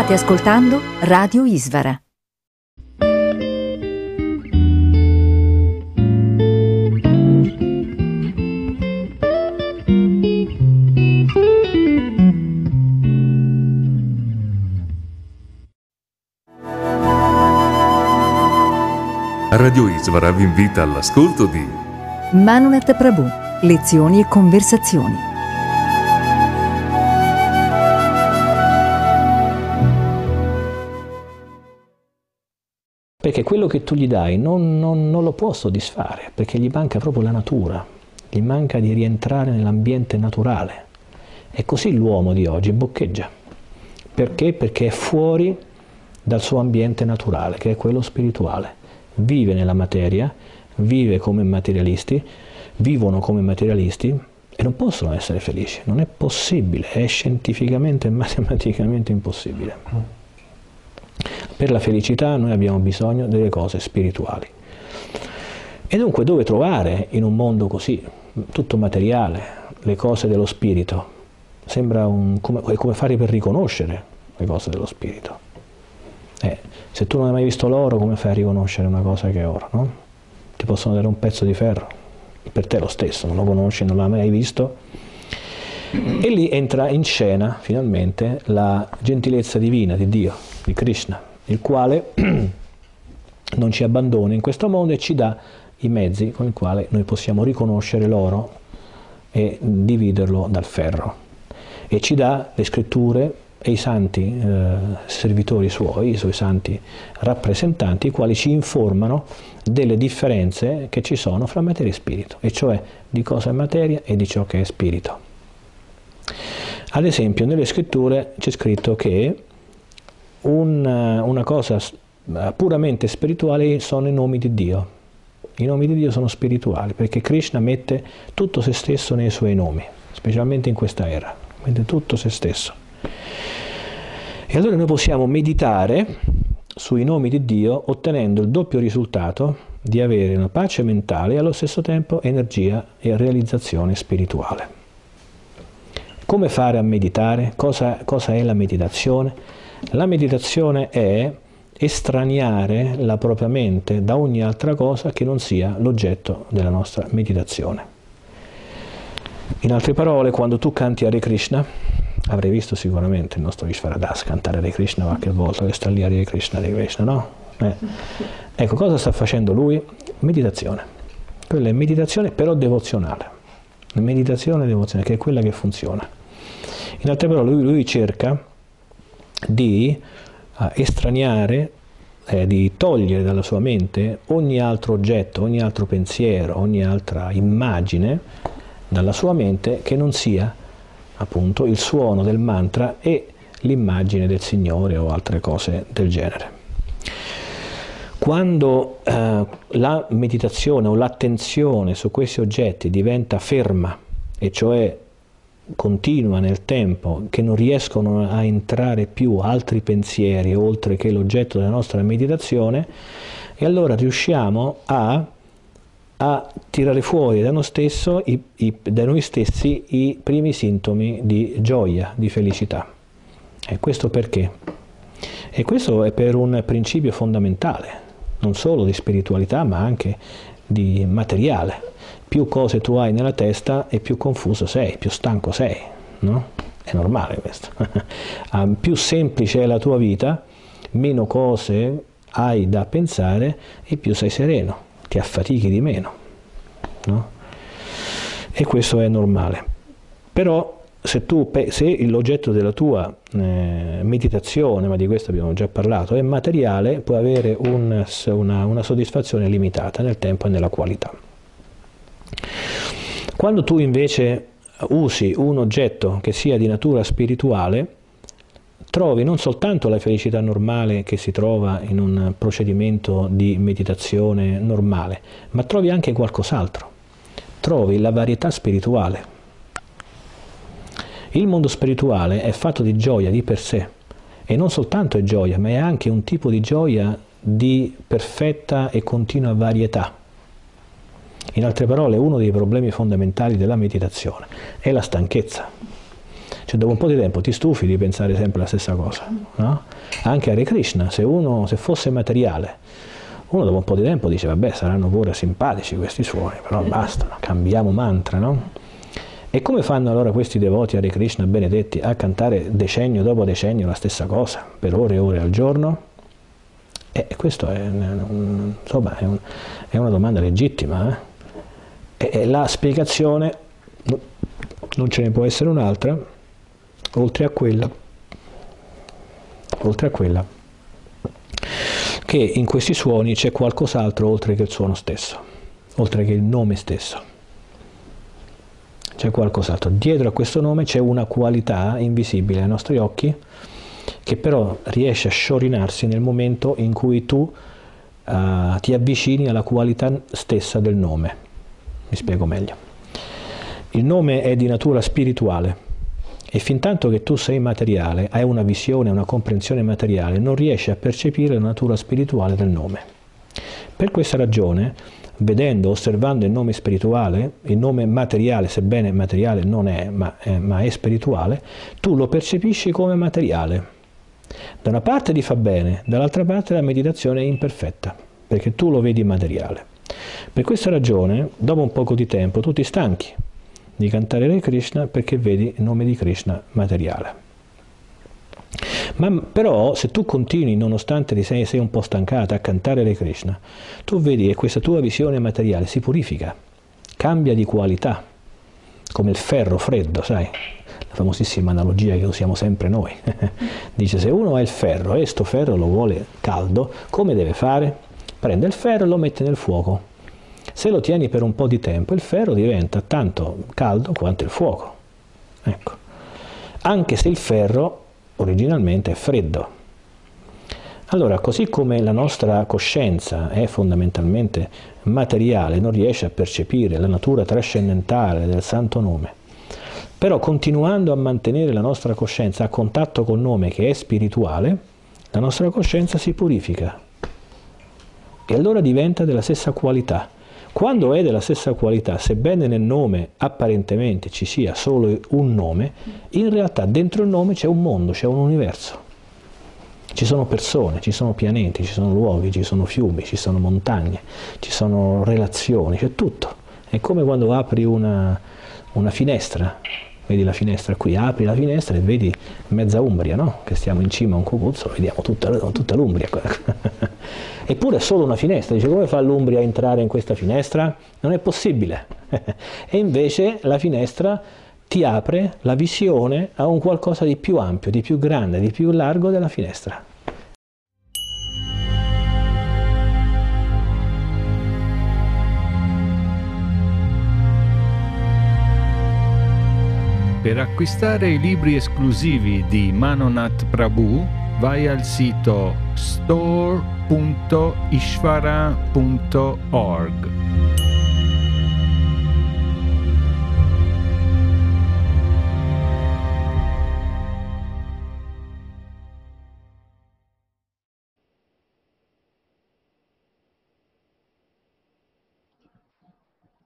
State ascoltando Radio Isvara. Radio Isvara vi invita all'ascolto di Manunet Prabhu, lezioni e conversazioni. Perché quello che tu gli dai non, non, non lo può soddisfare, perché gli manca proprio la natura, gli manca di rientrare nell'ambiente naturale. E così l'uomo di oggi boccheggia. Perché? Perché è fuori dal suo ambiente naturale, che è quello spirituale. Vive nella materia, vive come materialisti, vivono come materialisti e non possono essere felici. Non è possibile, è scientificamente e matematicamente impossibile. Per la felicità noi abbiamo bisogno delle cose spirituali. E dunque dove trovare in un mondo così, tutto materiale, le cose dello spirito? Sembra un, come, come fare per riconoscere le cose dello spirito. Eh, se tu non hai mai visto l'oro, come fai a riconoscere una cosa che è oro? No? Ti possono dare un pezzo di ferro, per te lo stesso, non lo conosci, non l'hai mai visto. E lì entra in scena finalmente la gentilezza divina di Dio, di Krishna, il quale non ci abbandona in questo mondo e ci dà i mezzi con i quali noi possiamo riconoscere l'oro e dividerlo dal ferro. E ci dà le scritture e i santi eh, servitori suoi, i suoi santi rappresentanti, i quali ci informano delle differenze che ci sono fra materia e spirito, e cioè di cosa è materia e di ciò che è spirito. Ad esempio, nelle scritture c'è scritto che un, una cosa puramente spirituale sono i nomi di Dio. I nomi di Dio sono spirituali perché Krishna mette tutto se stesso nei suoi nomi, specialmente in questa era, mette tutto se stesso. E allora noi possiamo meditare sui nomi di Dio ottenendo il doppio risultato di avere una pace mentale e allo stesso tempo energia e realizzazione spirituale. Come fare a meditare? Cosa, cosa è la meditazione? La meditazione è estraniare la propria mente da ogni altra cosa che non sia l'oggetto della nostra meditazione. In altre parole, quando tu canti Hare Krishna, avrei visto sicuramente il nostro Vishwaradas cantare Hare Krishna qualche volta, che sta lì Hare Krishna, Hare Krishna, no? Eh. Ecco, cosa sta facendo lui? Meditazione. Quella è meditazione però devozionale. Meditazione devozionale, che è quella che funziona. In altre parole, lui, lui cerca di uh, estraniare, eh, di togliere dalla sua mente ogni altro oggetto, ogni altro pensiero, ogni altra immagine dalla sua mente che non sia appunto il suono del mantra e l'immagine del Signore o altre cose del genere. Quando eh, la meditazione o l'attenzione su questi oggetti diventa ferma, e cioè continua nel tempo, che non riescono a entrare più altri pensieri oltre che l'oggetto della nostra meditazione, e allora riusciamo a, a tirare fuori da noi, stesso, i, i, da noi stessi i primi sintomi di gioia, di felicità. E questo perché? E questo è per un principio fondamentale, non solo di spiritualità ma anche di materiale. Più cose tu hai nella testa e più confuso sei, più stanco sei, no? È normale questo. Ah, più semplice è la tua vita, meno cose hai da pensare e più sei sereno, ti affatichi di meno. No? E questo è normale. Però se, tu, se l'oggetto della tua eh, meditazione, ma di questo abbiamo già parlato, è materiale, puoi avere un, una, una soddisfazione limitata nel tempo e nella qualità. Quando tu invece usi un oggetto che sia di natura spirituale, trovi non soltanto la felicità normale che si trova in un procedimento di meditazione normale, ma trovi anche qualcos'altro. Trovi la varietà spirituale. Il mondo spirituale è fatto di gioia di per sé e non soltanto è gioia, ma è anche un tipo di gioia di perfetta e continua varietà. In altre parole, uno dei problemi fondamentali della meditazione è la stanchezza. Cioè, dopo un po' di tempo ti stufi di pensare sempre la stessa cosa. No? Anche Hare Krishna, se uno se fosse materiale, uno dopo un po' di tempo dice, vabbè, saranno pure simpatici questi suoni, però basta, cambiamo mantra, no? E come fanno allora questi devoti Hare Krishna benedetti a cantare decennio dopo decennio la stessa cosa, per ore e ore al giorno? E questo è, un, insomma, è, un, è, una domanda legittima. Eh? E, la spiegazione, non ce ne può essere un'altra, oltre a quella, oltre a quella che in questi suoni c'è qualcos'altro oltre che il suono stesso, oltre che il nome stesso c'è qualcos'altro. Dietro a questo nome c'è una qualità invisibile ai nostri occhi che però riesce a sciorinarsi nel momento in cui tu uh, ti avvicini alla qualità stessa del nome. Mi spiego meglio. Il nome è di natura spirituale e fin tanto che tu sei materiale, hai una visione, una comprensione materiale, non riesci a percepire la natura spirituale del nome. Per questa ragione vedendo, osservando il nome spirituale, il nome materiale, sebbene materiale non è, ma è, ma è spirituale, tu lo percepisci come materiale. Da una parte ti fa bene, dall'altra parte la meditazione è imperfetta, perché tu lo vedi materiale. Per questa ragione, dopo un poco di tempo, tu ti stanchi di cantare Hare Krishna perché vedi il nome di Krishna materiale. Ma però se tu continui, nonostante ti sei, sei un po' stancata, a cantare le Krishna, tu vedi che questa tua visione materiale si purifica, cambia di qualità, come il ferro freddo, sai? La famosissima analogia che usiamo sempre noi. Dice se uno ha il ferro e sto ferro lo vuole caldo, come deve fare? Prende il ferro e lo mette nel fuoco. Se lo tieni per un po' di tempo, il ferro diventa tanto caldo quanto il fuoco. Ecco. Anche se il ferro originalmente è freddo. Allora, così come la nostra coscienza è fondamentalmente materiale, non riesce a percepire la natura trascendentale del santo nome, però continuando a mantenere la nostra coscienza a contatto col nome che è spirituale, la nostra coscienza si purifica e allora diventa della stessa qualità. Quando è della stessa qualità, sebbene nel nome apparentemente ci sia solo un nome, in realtà dentro il nome c'è un mondo, c'è un universo. Ci sono persone, ci sono pianeti, ci sono luoghi, ci sono fiumi, ci sono montagne, ci sono relazioni, c'è tutto. È come quando apri una, una finestra vedi la finestra qui, apri la finestra e vedi mezza Umbria, no? Che stiamo in cima a un cucuzzolo, vediamo tutta, tutta l'Umbria. Eppure è solo una finestra, dice come fa l'Umbria a entrare in questa finestra? Non è possibile. e invece la finestra ti apre la visione a un qualcosa di più ampio, di più grande, di più largo della finestra. Per acquistare i libri esclusivi di Manonat Prabhu vai al sito store.ishvara.org.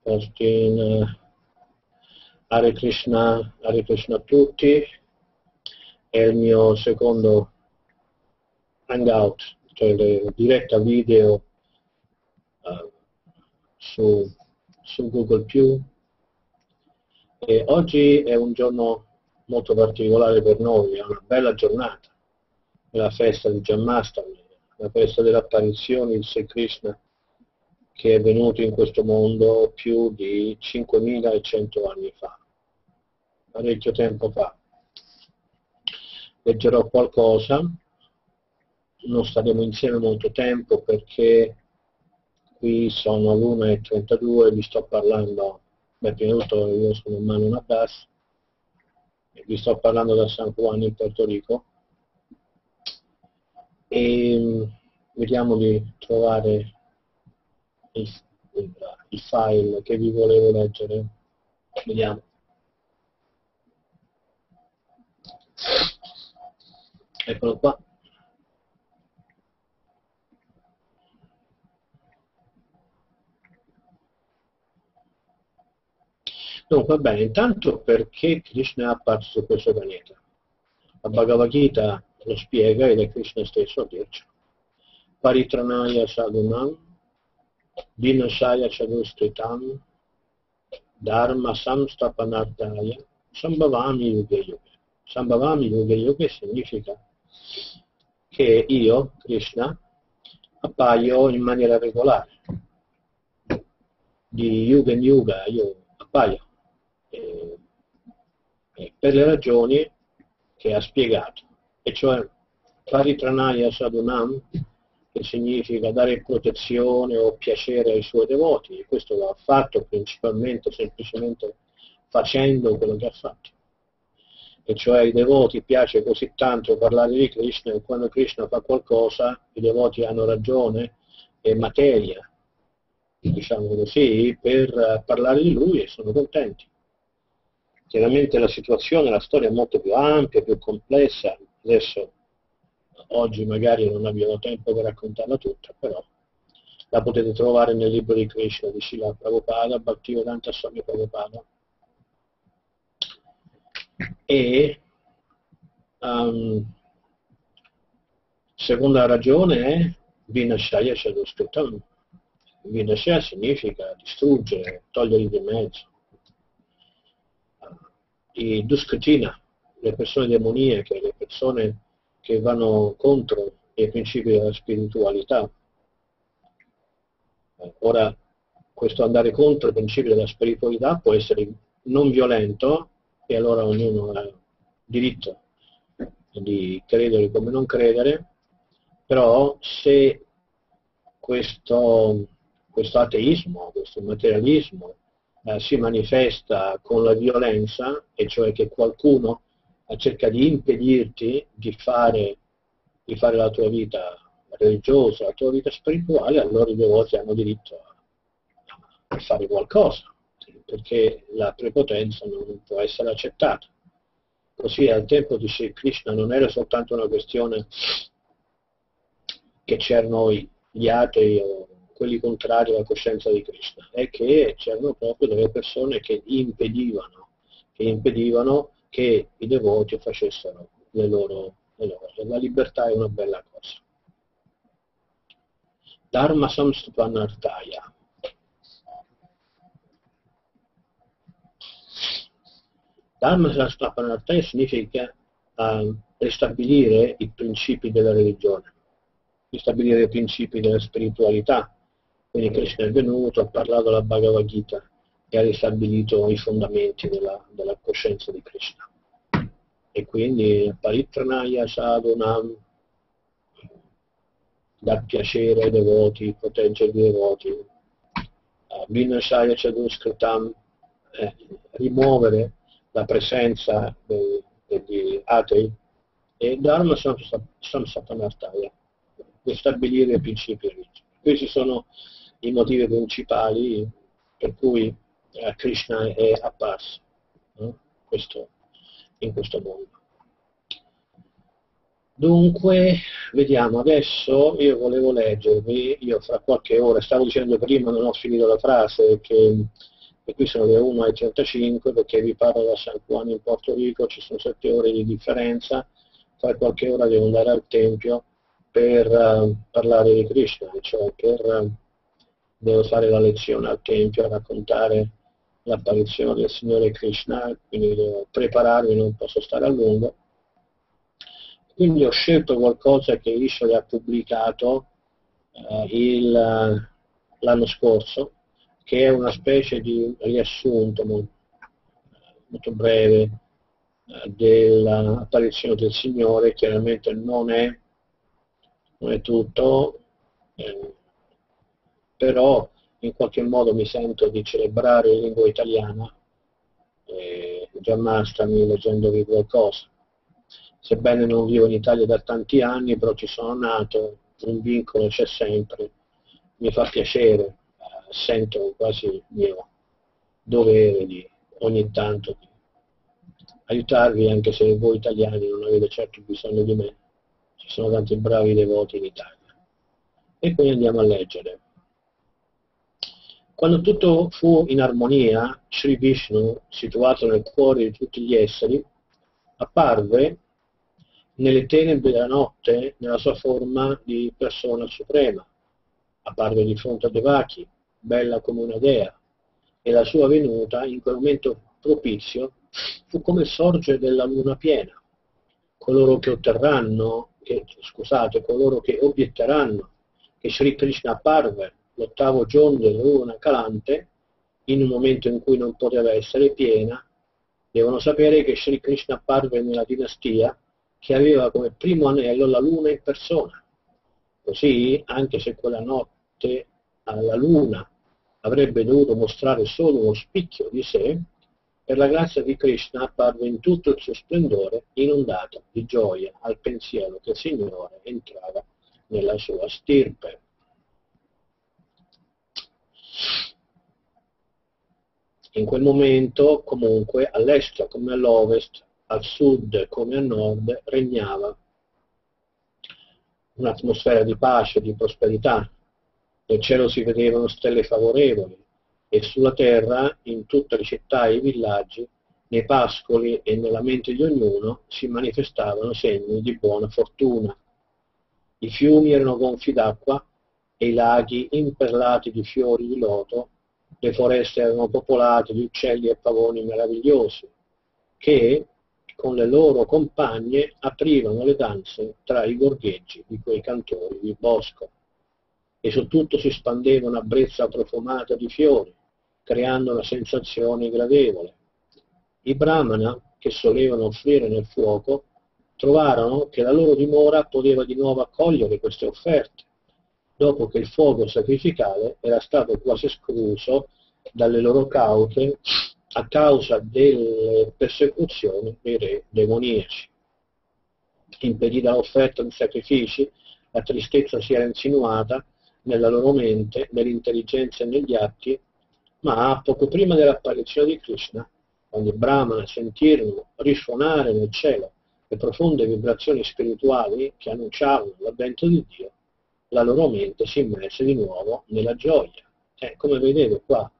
First uh... Hare Krishna, Hare Krishna a tutti, è il mio secondo hangout, cioè la diretta video uh, su, su Google e oggi è un giorno molto particolare per noi, è una bella giornata, è la festa di Jammastami, la festa dell'apparizione di Sri Krishna che è venuto in questo mondo più di 5100 anni fa, parecchio tempo fa. Leggerò qualcosa, non staremo insieme molto tempo perché qui sono l'1.32 vi sto parlando, beh prima di tutto io sono Manu Abbas, vi sto parlando da San Juan in Porto Rico e vediamo di trovare il, il, il file che vi volevo leggere. Vediamo. Eccolo qua. Dunque, va bene, intanto perché Krishna è apparso su questo pianeta? La Bhagavad Gita lo spiega ed è Krishna stesso a dircelo. Paritranaya sadhunam Vinasaya Chaduskritam Dharma Samstapanardaya Sambhavami Yuga Yuga. Sambhavami Yuga Yuga significa che io, Krishna, appaio in maniera regolare. Di Yuga in Yuga io appaio. E, e per le ragioni che ha spiegato. E cioè Paritranaya Sadhunam che significa dare protezione o piacere ai suoi devoti, e questo lo ha fatto principalmente, semplicemente facendo quello che ha fatto. E cioè ai devoti piace così tanto parlare di Krishna e quando Krishna fa qualcosa i devoti hanno ragione e materia, diciamo così, per parlare di lui e sono contenti. Chiaramente la situazione, la storia è molto più ampia, più complessa, adesso oggi magari non abbiamo tempo per raccontarla tutta, però la potete trovare nel libro di Krishna di Srila Prabhupada, Bhaktivedanta Swami Prabhupada. E um, seconda ragione è Vinashaya Shadoskritam. Vinashaya significa distruggere, togliere di mezzo. I Duskritina, le persone demoniache, le persone che vanno contro i principi della spiritualità. Ora, questo andare contro i principi della spiritualità può essere non violento e allora ognuno ha diritto di credere come non credere, però se questo, questo ateismo, questo materialismo eh, si manifesta con la violenza, e cioè che qualcuno cerca di impedirti di fare, di fare la tua vita religiosa, la tua vita spirituale, allora i devoti hanno diritto a, a fare qualcosa, perché la prepotenza non può essere accettata. Così al tempo di Sri Krishna non era soltanto una questione che c'erano gli atei o quelli contrari alla coscienza di Krishna, è che c'erano proprio delle persone che impedivano, che impedivano che i devoti facessero le loro, le loro. La libertà è una bella cosa. Dharma Samstupanartaya. Dharma Samstupanartaya significa uh, ristabilire i principi della religione, ristabilire i principi della spiritualità. Quindi Krishna è venuto, ha parlato della Bhagavad Gita, che ha ristabilito i fondamenti della, della coscienza di Krishna. E quindi Paritranaya Sadhunam dà piacere ai devoti, proteggere i devoti, Vinasaya Chaduskritam, eh, rimuovere la presenza dei, degli atei e Dharma Samsapanartaya, per stabilire i principi religiosi. Questi sono i motivi principali per cui eh, Krishna è apparso questo, in questo mondo. Dunque, vediamo, adesso io volevo leggervi, io fra qualche ora, stavo dicendo prima, non ho finito la frase, che e qui sono le 1.35 perché vi parlo da San Juan in Porto Rico, ci sono 7 ore di differenza, tra qualche ora devo andare al Tempio per uh, parlare di Krishna, cioè per, uh, devo fare la lezione al Tempio a raccontare l'apparizione del Signore Krishna, quindi devo prepararmi, non posso stare a lungo. Quindi ho scelto qualcosa che Ishole ha pubblicato il, l'anno scorso, che è una specie di riassunto molto, molto breve dell'apparizione del Signore, chiaramente non è, non è tutto, eh, però in qualche modo mi sento di celebrare in lingua italiana, eh, Giammastami leggendovi qualcosa. Sebbene non vivo in Italia da tanti anni, però ci sono nato, un vincolo c'è sempre, mi fa piacere, eh, sento quasi mio dovere di ogni tanto di aiutarvi anche se voi italiani non avete certo bisogno di me, ci sono tanti bravi devoti in Italia. E quindi andiamo a leggere. Quando tutto fu in armonia, Sri Vishnu, situato nel cuore di tutti gli esseri, apparve nelle tenebre della notte nella sua forma di persona suprema. Apparve di fronte a Devaki, bella come una dea, e la sua venuta in quel momento propizio fu come il sorgere della luna piena. Coloro che otterranno, che, scusate, coloro che obietteranno che Sri Krishna apparve l'ottavo giorno della luna calante, in un momento in cui non poteva essere piena, devono sapere che Sri Krishna apparve nella dinastia che aveva come primo anello la luna in persona. Così, anche se quella notte alla luna avrebbe dovuto mostrare solo uno spicchio di sé, per la grazia di Krishna apparve in tutto il suo splendore, inondato di gioia al pensiero che il Signore entrava nella sua stirpe. In quel momento, comunque, all'est come all'ovest, al sud come a nord, regnava un'atmosfera di pace, di prosperità. Nel cielo si vedevano stelle favorevoli, e sulla terra, in tutte le città e i villaggi, nei pascoli e nella mente di ognuno si manifestavano segni di buona fortuna. I fiumi erano gonfi d'acqua e i laghi imperlati di fiori di loto, le foreste erano popolate di uccelli e pavoni meravigliosi, che con le loro compagne aprivano le danze tra i gorgheggi di quei cantori di bosco e su tutto si spandeva una brezza profumata di fiori, creando una sensazione gradevole. I brahmana, che solevano offrire nel fuoco, trovarono che la loro dimora poteva di nuovo accogliere queste offerte, dopo che il fuoco sacrificale era stato quasi escluso dalle loro caute a causa delle persecuzioni dei re demoniaci. Impedita l'offerta di sacrifici, la tristezza si era insinuata nella loro mente, nell'intelligenza e negli atti, ma poco prima dell'apparizione di Krishna, quando i Brahmana sentirono risuonare nel cielo le profonde vibrazioni spirituali che annunciavano l'avvento di Dio, la loro mente si immerse di nuovo nella gioia. Eh, come vedete qua,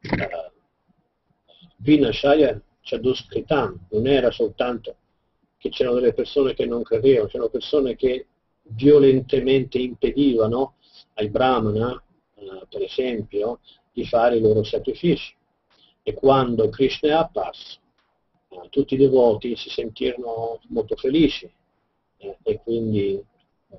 uh, Vinashaya Chaduskritam non era soltanto che c'erano delle persone che non credevano, c'erano persone che violentemente impedivano ai brahmana, eh, per esempio, di fare i loro sacrifici. E quando Krishna è apparso, eh, tutti i devoti si sentirono molto felici eh, e quindi, eh,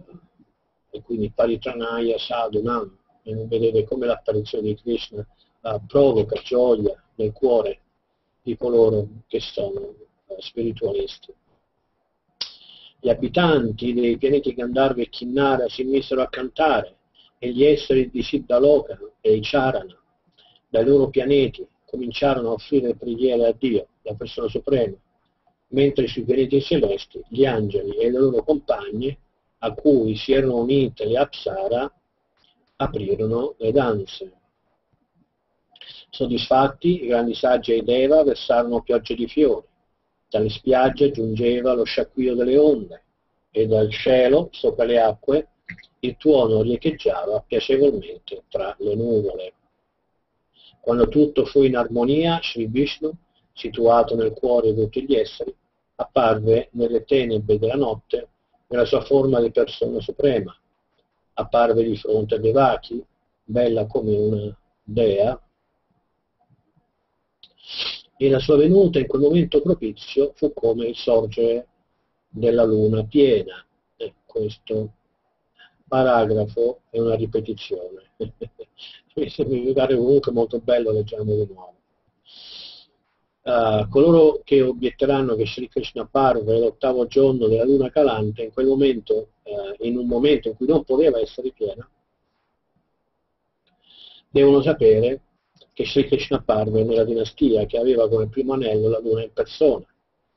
e quindi Paritranaya Sadhunam, e vedete come l'apparizione di Krishna eh, provoca gioia nel cuore di coloro che sono eh, spiritualisti. Gli abitanti dei pianeti Gandharva e Kinnara si misero a cantare e gli esseri di Siddhaloka e i Charana dai loro pianeti cominciarono a offrire preghiere a Dio, la persona suprema, mentre sui pianeti celesti gli angeli e le loro compagne, a cui si erano unite le Apsara, aprirono le danze. Soddisfatti, i grandi saggi e i Deva versarono piogge di fiori. Dalle spiagge giungeva lo sciacquio delle onde e dal cielo, sopra le acque, il tuono riecheggiava piacevolmente tra le nuvole. Quando tutto fu in armonia, Sri Vishnu, situato nel cuore di tutti gli esseri, apparve nelle tenebre della notte nella sua forma di persona suprema. Apparve di fronte a Devaki, bella come una dea, e la sua venuta in quel momento propizio fu come il sorgere della luna piena. E questo paragrafo è una ripetizione. Mi pare comunque molto bello, leggiamo di nuovo. Uh, coloro che obietteranno che Sri Krishna apparve l'ottavo giorno della luna calante, in quel momento, uh, in un momento in cui non poteva essere piena, devono sapere che Sri Krishna apparve nella dinastia che aveva come primo anello la luna in persona.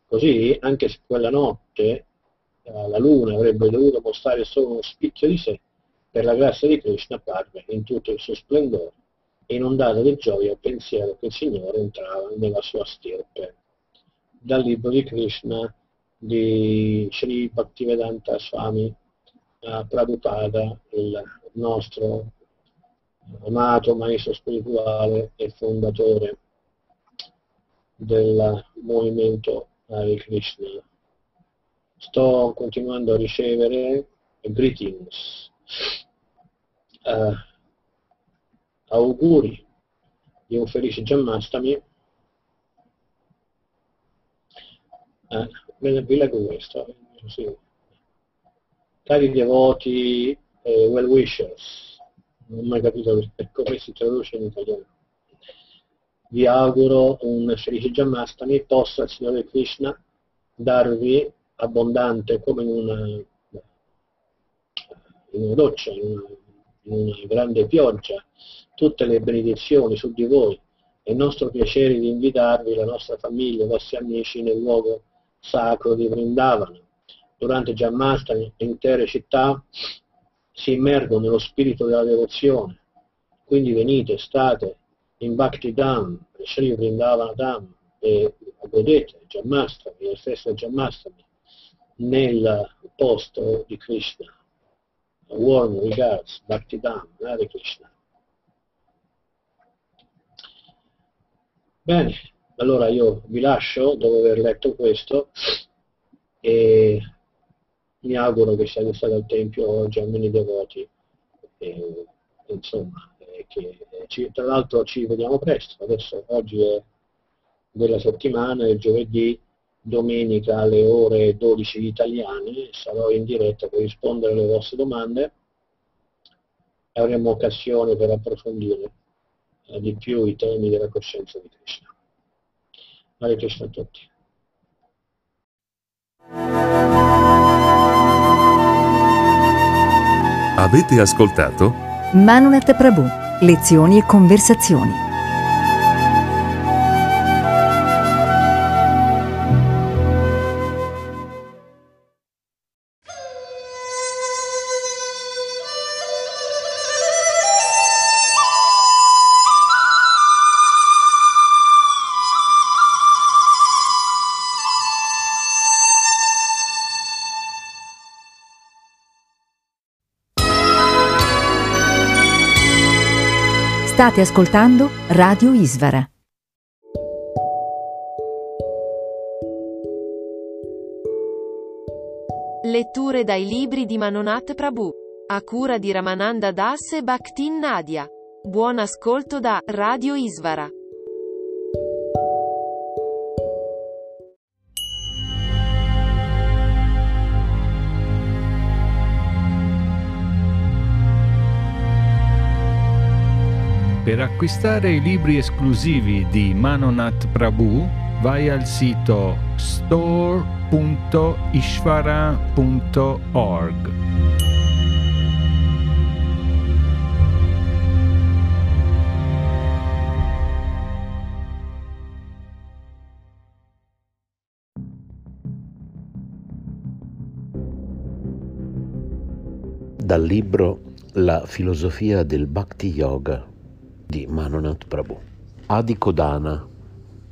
Così, anche se quella notte uh, la luna avrebbe dovuto mostrare solo uno spicchio di sé, per la grazia di Krishna apparve in tutto il suo splendore inondata di gioia al pensiero che il Signore entrava nella sua stirpe. Dal libro di Krishna di Sri Bhaktivedanta Swami Prabhupada, il nostro amato maestro spirituale e fondatore del movimento Hare Krishna. Sto continuando a ricevere greetings. Uh, auguri di un felice Giammastami. Eh, vi leggo questo. Sì. Cari devoti e well wishers, non ho mai capito come si traduce in italiano. Vi auguro un felice Giammastami, possa il Signore Krishna darvi abbondante come in una, in una doccia, in una, in una grande pioggia, tutte le benedizioni su di voi. È il nostro piacere di invitarvi, la nostra famiglia, i vostri amici, nel luogo sacro di Vrindavana. Durante Jammastami intere città si immergono nello spirito della devozione. Quindi venite, state in Bhakti Dham, Sri Vrindavana Dham, e godete Jammastami, la stessa Jammastami, nel posto di Krishna. Warm regards, Bhakti Dham, Hare Krishna. Bene, allora io vi lascio dopo aver letto questo e mi auguro che siate stati al Tempio oggi almeno i devoti. E, insomma, che ci, tra l'altro ci vediamo presto, adesso oggi è della settimana, è giovedì, domenica alle ore 12 italiane, sarò in diretta per rispondere alle vostre domande. E avremo occasione per approfondire di più i temi della coscienza di Krishna. Hare Krishna a tutti. Avete ascoltato? Manunet Prabhu, lezioni e conversazioni. State ascoltando Radio Isvara. Letture dai libri di Manonat Prabhu. A cura di Ramananda Das e Bhaktin Nadia. Buon ascolto da Radio Isvara. Per acquistare i libri esclusivi di Manonat Prabhu vai al sito store.ishvara.org. Dal libro La filosofia del Bhakti Yoga di Manonat Prabhu. Adikodana,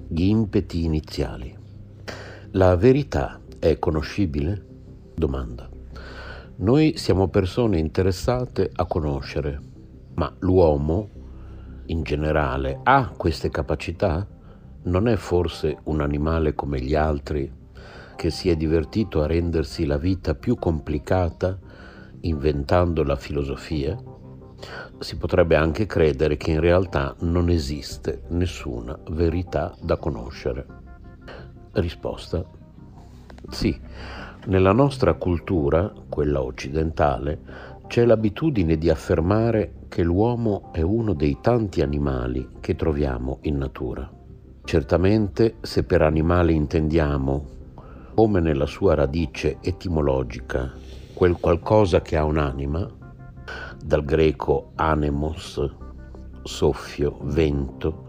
gli impeti iniziali. La verità è conoscibile? Domanda. Noi siamo persone interessate a conoscere, ma l'uomo in generale ha queste capacità? Non è forse un animale come gli altri che si è divertito a rendersi la vita più complicata inventando la filosofia? Si potrebbe anche credere che in realtà non esiste nessuna verità da conoscere. Risposta. Sì, nella nostra cultura, quella occidentale, c'è l'abitudine di affermare che l'uomo è uno dei tanti animali che troviamo in natura. Certamente se per animale intendiamo, come nella sua radice etimologica, quel qualcosa che ha un'anima, dal greco anemos, soffio, vento,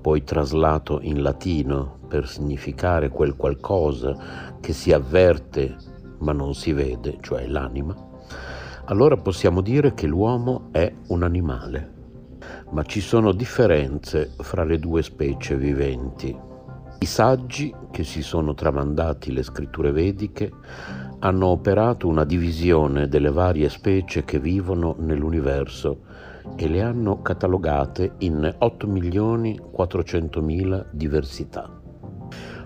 poi traslato in latino per significare quel qualcosa che si avverte ma non si vede, cioè l'anima, allora possiamo dire che l'uomo è un animale, ma ci sono differenze fra le due specie viventi. I saggi che si sono tramandati le scritture vediche hanno operato una divisione delle varie specie che vivono nell'universo e le hanno catalogate in 8 milioni 400 mila diversità.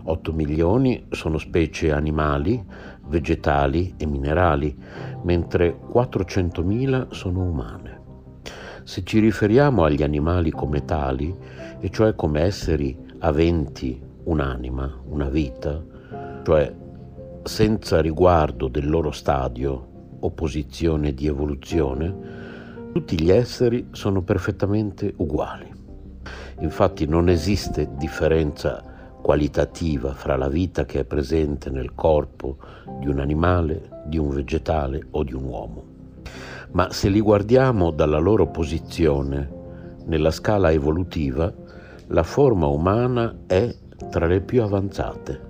8 milioni sono specie animali, vegetali e minerali, mentre 400.000 sono umane. Se ci riferiamo agli animali come tali, e cioè come esseri aventi un'anima, una vita, cioè senza riguardo del loro stadio o posizione di evoluzione, tutti gli esseri sono perfettamente uguali. Infatti non esiste differenza qualitativa fra la vita che è presente nel corpo di un animale, di un vegetale o di un uomo. Ma se li guardiamo dalla loro posizione nella scala evolutiva, la forma umana è tra le più avanzate.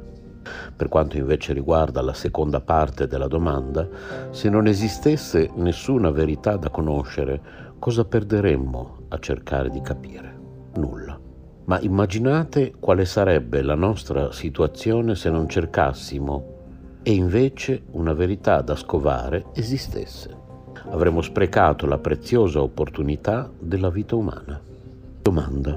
Per quanto invece riguarda la seconda parte della domanda, se non esistesse nessuna verità da conoscere, cosa perderemmo a cercare di capire? Nulla. Ma immaginate quale sarebbe la nostra situazione se non cercassimo e invece una verità da scovare esistesse. Avremmo sprecato la preziosa opportunità della vita umana. Domanda.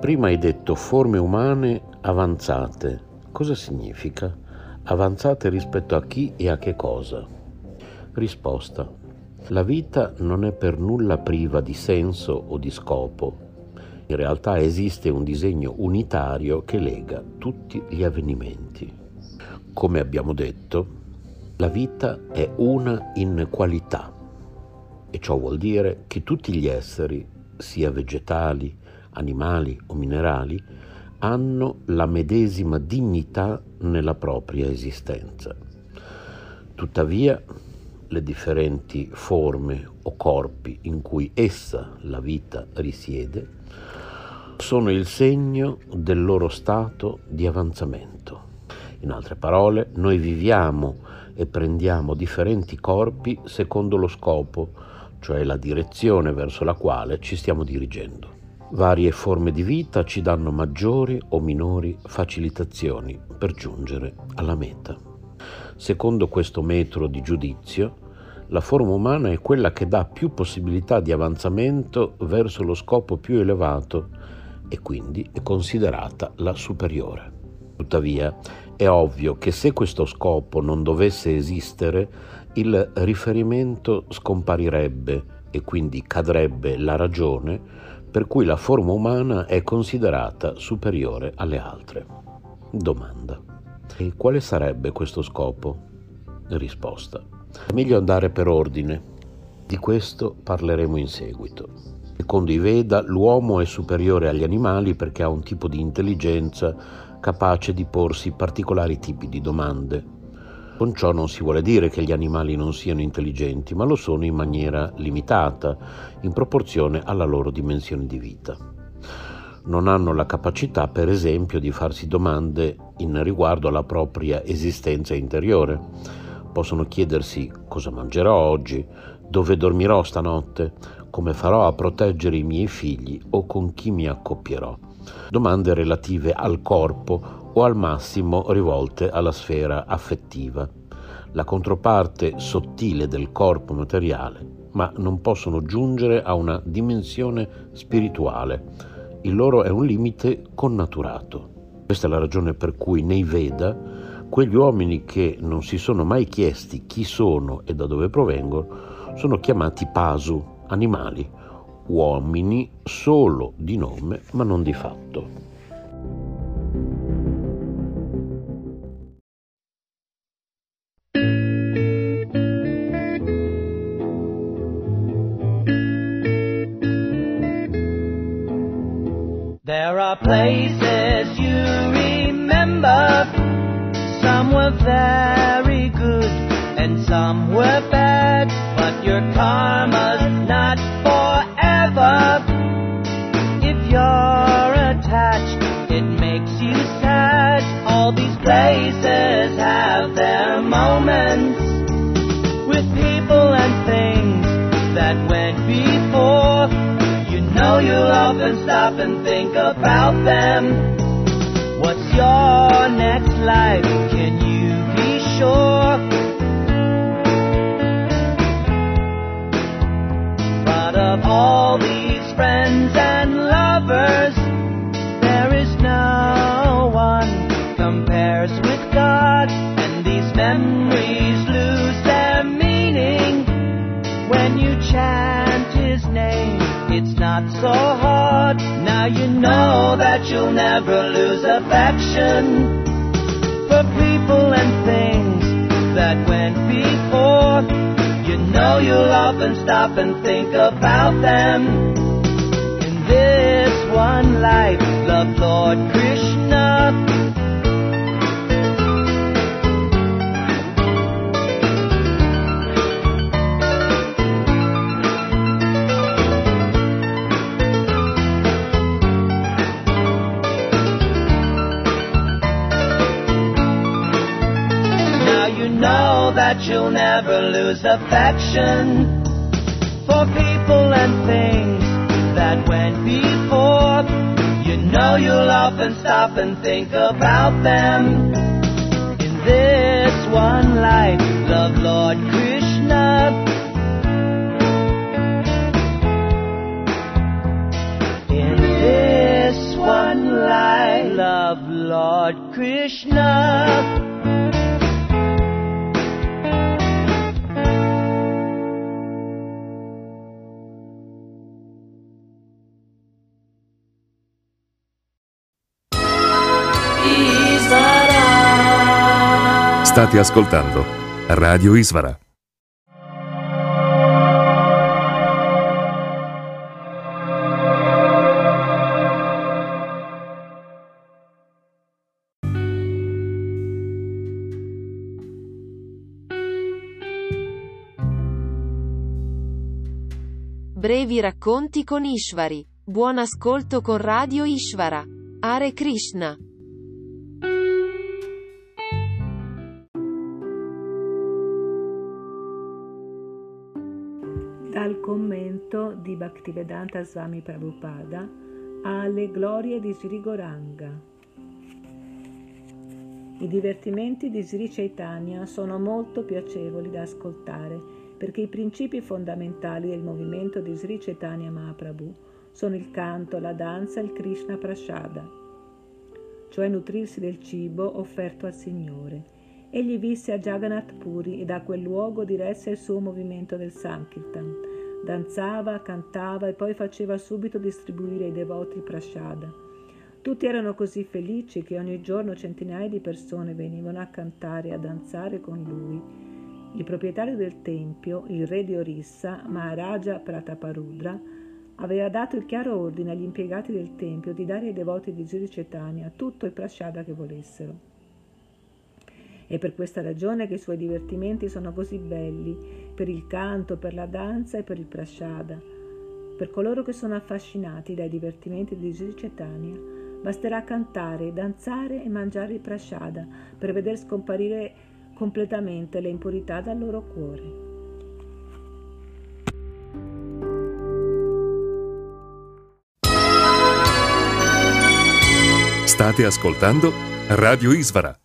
Prima hai detto forme umane avanzate. Cosa significa? Avanzate rispetto a chi e a che cosa? Risposta. La vita non è per nulla priva di senso o di scopo in realtà esiste un disegno unitario che lega tutti gli avvenimenti. Come abbiamo detto, la vita è una in qualità e ciò vuol dire che tutti gli esseri, sia vegetali, animali o minerali, hanno la medesima dignità nella propria esistenza. Tuttavia, le differenti forme o corpi in cui essa, la vita, risiede, sono il segno del loro stato di avanzamento. In altre parole, noi viviamo e prendiamo differenti corpi secondo lo scopo, cioè la direzione verso la quale ci stiamo dirigendo. Varie forme di vita ci danno maggiori o minori facilitazioni per giungere alla meta. Secondo questo metro di giudizio, la forma umana è quella che dà più possibilità di avanzamento verso lo scopo più elevato e quindi è considerata la superiore. Tuttavia è ovvio che se questo scopo non dovesse esistere, il riferimento scomparirebbe e quindi cadrebbe la ragione per cui la forma umana è considerata superiore alle altre. Domanda. E quale sarebbe questo scopo? Risposta. È meglio andare per ordine. Di questo parleremo in seguito. Secondo i Veda l'uomo è superiore agli animali perché ha un tipo di intelligenza capace di porsi particolari tipi di domande. Con ciò non si vuole dire che gli animali non siano intelligenti, ma lo sono in maniera limitata, in proporzione alla loro dimensione di vita. Non hanno la capacità, per esempio, di farsi domande in riguardo alla propria esistenza interiore. Possono chiedersi cosa mangerò oggi, dove dormirò stanotte, come farò a proteggere i miei figli o con chi mi accoppierò. Domande relative al corpo o al massimo rivolte alla sfera affettiva, la controparte sottile del corpo materiale, ma non possono giungere a una dimensione spirituale. Il loro è un limite connaturato. Questa è la ragione per cui nei Veda quegli uomini che non si sono mai chiesti chi sono e da dove provengono sono chiamati pasu, animali, uomini solo di nome ma non di fatto. There are places you remember, some were very good and some were bad, but your karma's not forever. If you're attached, it makes you sad. All these places have their moments know you'll often stop and think about them. What's your next life? Can you be sure? But of all these friends and lovers, there is no one compares with God, and these memories lose their meaning when you. It's not so hard. Now you know that you'll never lose affection for people and things that went before. You know you'll often stop and think about them. In this one life, love Lord Krishna. You'll never lose affection for people and things that went before. You know you'll often stop and think about them. In this one life, love Lord Krishna. In this one life, love Lord Krishna. State ascoltando Radio Isvara. Brevi racconti con Ishvari. Buon ascolto con Radio Ishvara. Hare Krishna. Commento di Bhaktivedanta Swami Prabhupada alle glorie di Sri Goranga. I divertimenti di Sri Chaitanya sono molto piacevoli da ascoltare perché i principi fondamentali del movimento di Sri Chaitanya Mahaprabhu sono il canto, la danza e il Krishna Prashada, cioè nutrirsi del cibo offerto al Signore. Egli visse a Jagannath Puri e da quel luogo diresse il suo movimento del Sankirtan. Danzava, cantava e poi faceva subito distribuire ai devoti il prashada. Tutti erano così felici che ogni giorno centinaia di persone venivano a cantare e a danzare con lui. Il proprietario del tempio, il re di Orissa, Maharaja Prataparudra, aveva dato il chiaro ordine agli impiegati del tempio di dare ai devoti di Sri Chaitanya tutto il prashada che volessero. È per questa ragione che i suoi divertimenti sono così belli, per il canto, per la danza e per il prashada. Per coloro che sono affascinati dai divertimenti di Chaitanya, basterà cantare, danzare e mangiare il prashada per veder scomparire completamente le impurità dal loro cuore. State ascoltando Radio Isvara.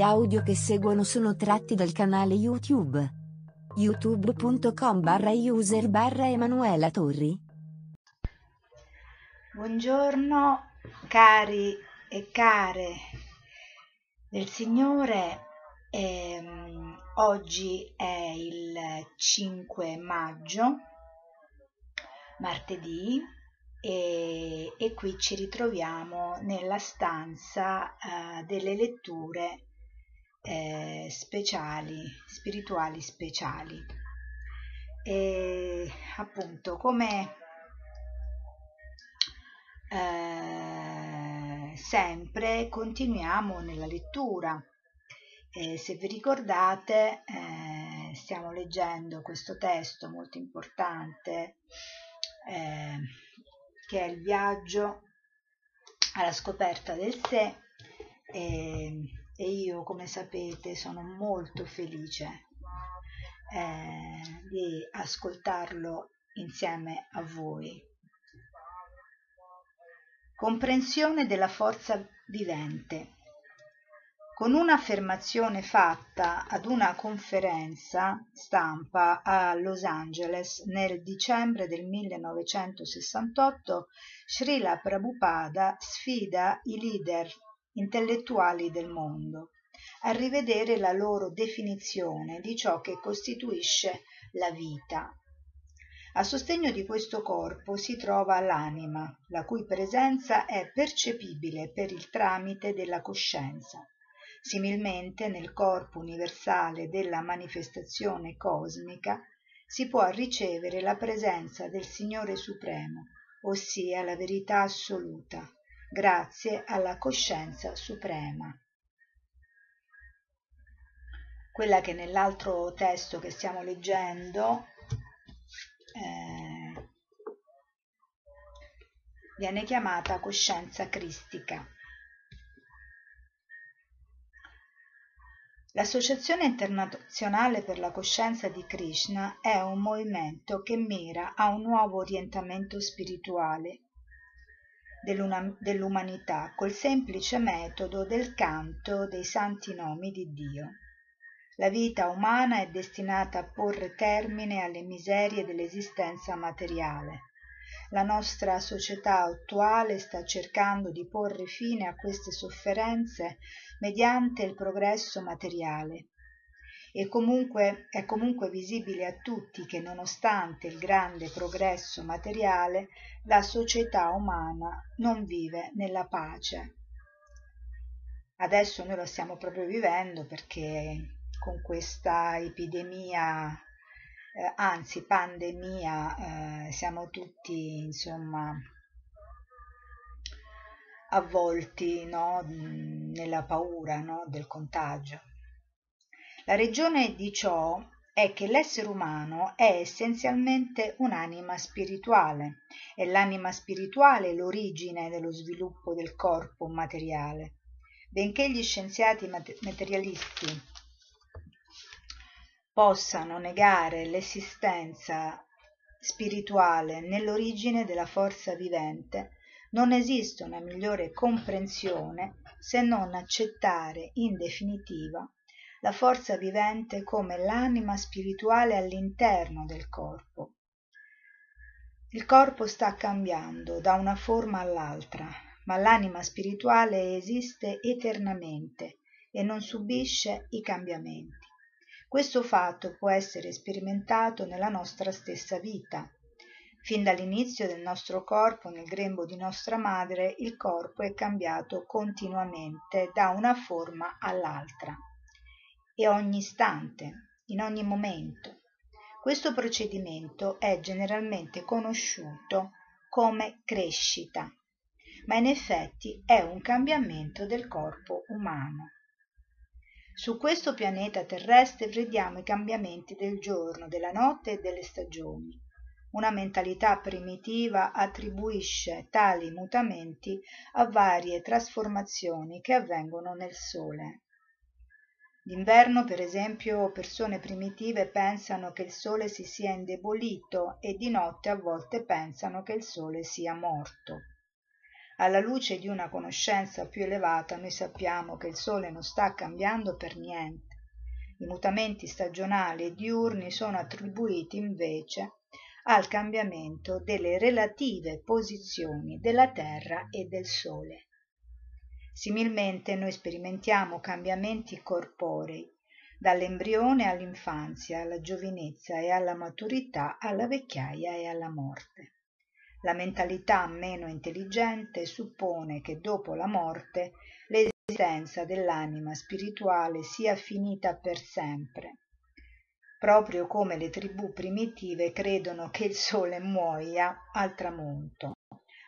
Gli audio che seguono sono tratti dal canale YouTube youtube.com barra user barra Emanuela Torri. Buongiorno cari e care del Signore, ehm, oggi è il 5 maggio, martedì, e, e qui ci ritroviamo nella stanza eh, delle letture eh, speciali, spirituali speciali. E appunto come eh, sempre continuiamo nella lettura. Eh, se vi ricordate, eh, stiamo leggendo questo testo molto importante eh, che è il viaggio alla scoperta del sé. Eh, e io come sapete sono molto felice eh, di ascoltarlo insieme a voi. Comprensione della forza vivente. Con un'affermazione fatta ad una conferenza stampa a Los Angeles nel dicembre del 1968, Srila Prabhupada sfida i leader intellettuali del mondo a rivedere la loro definizione di ciò che costituisce la vita. A sostegno di questo corpo si trova l'anima, la cui presenza è percepibile per il tramite della coscienza. Similmente nel corpo universale della manifestazione cosmica si può ricevere la presenza del Signore Supremo, ossia la verità assoluta, grazie alla coscienza suprema. Quella che nell'altro testo che stiamo leggendo eh, viene chiamata coscienza cristica. L'Associazione internazionale per la coscienza di Krishna è un movimento che mira a un nuovo orientamento spirituale dell'umanità col semplice metodo del canto dei santi nomi di Dio. La vita umana è destinata a porre termine alle miserie dell'esistenza materiale. La nostra società attuale sta cercando di porre fine a queste sofferenze mediante il progresso materiale e comunque, è comunque visibile a tutti che nonostante il grande progresso materiale la società umana non vive nella pace. Adesso noi lo stiamo proprio vivendo perché con questa epidemia, eh, anzi pandemia, eh, siamo tutti insomma avvolti no, nella paura no, del contagio. La ragione di ciò è che l'essere umano è essenzialmente un'anima spirituale e l'anima spirituale è l'origine dello sviluppo del corpo materiale. Benché gli scienziati materialisti possano negare l'esistenza spirituale nell'origine della forza vivente, non esiste una migliore comprensione se non accettare in definitiva la forza vivente come l'anima spirituale all'interno del corpo. Il corpo sta cambiando da una forma all'altra, ma l'anima spirituale esiste eternamente e non subisce i cambiamenti. Questo fatto può essere sperimentato nella nostra stessa vita. Fin dall'inizio del nostro corpo nel grembo di nostra madre il corpo è cambiato continuamente da una forma all'altra e ogni istante, in ogni momento. Questo procedimento è generalmente conosciuto come crescita, ma in effetti è un cambiamento del corpo umano. Su questo pianeta terrestre vediamo i cambiamenti del giorno, della notte e delle stagioni. Una mentalità primitiva attribuisce tali mutamenti a varie trasformazioni che avvengono nel Sole. D'inverno, per esempio, persone primitive pensano che il sole si sia indebolito e di notte a volte pensano che il sole sia morto. Alla luce di una conoscenza più elevata noi sappiamo che il Sole non sta cambiando per niente. I mutamenti stagionali e diurni sono attribuiti invece al cambiamento delle relative posizioni della Terra e del Sole. Similmente noi sperimentiamo cambiamenti corporei dall'embrione all'infanzia, alla giovinezza e alla maturità, alla vecchiaia e alla morte. La mentalità meno intelligente suppone che dopo la morte l'esistenza dell'anima spirituale sia finita per sempre, proprio come le tribù primitive credono che il sole muoia al tramonto.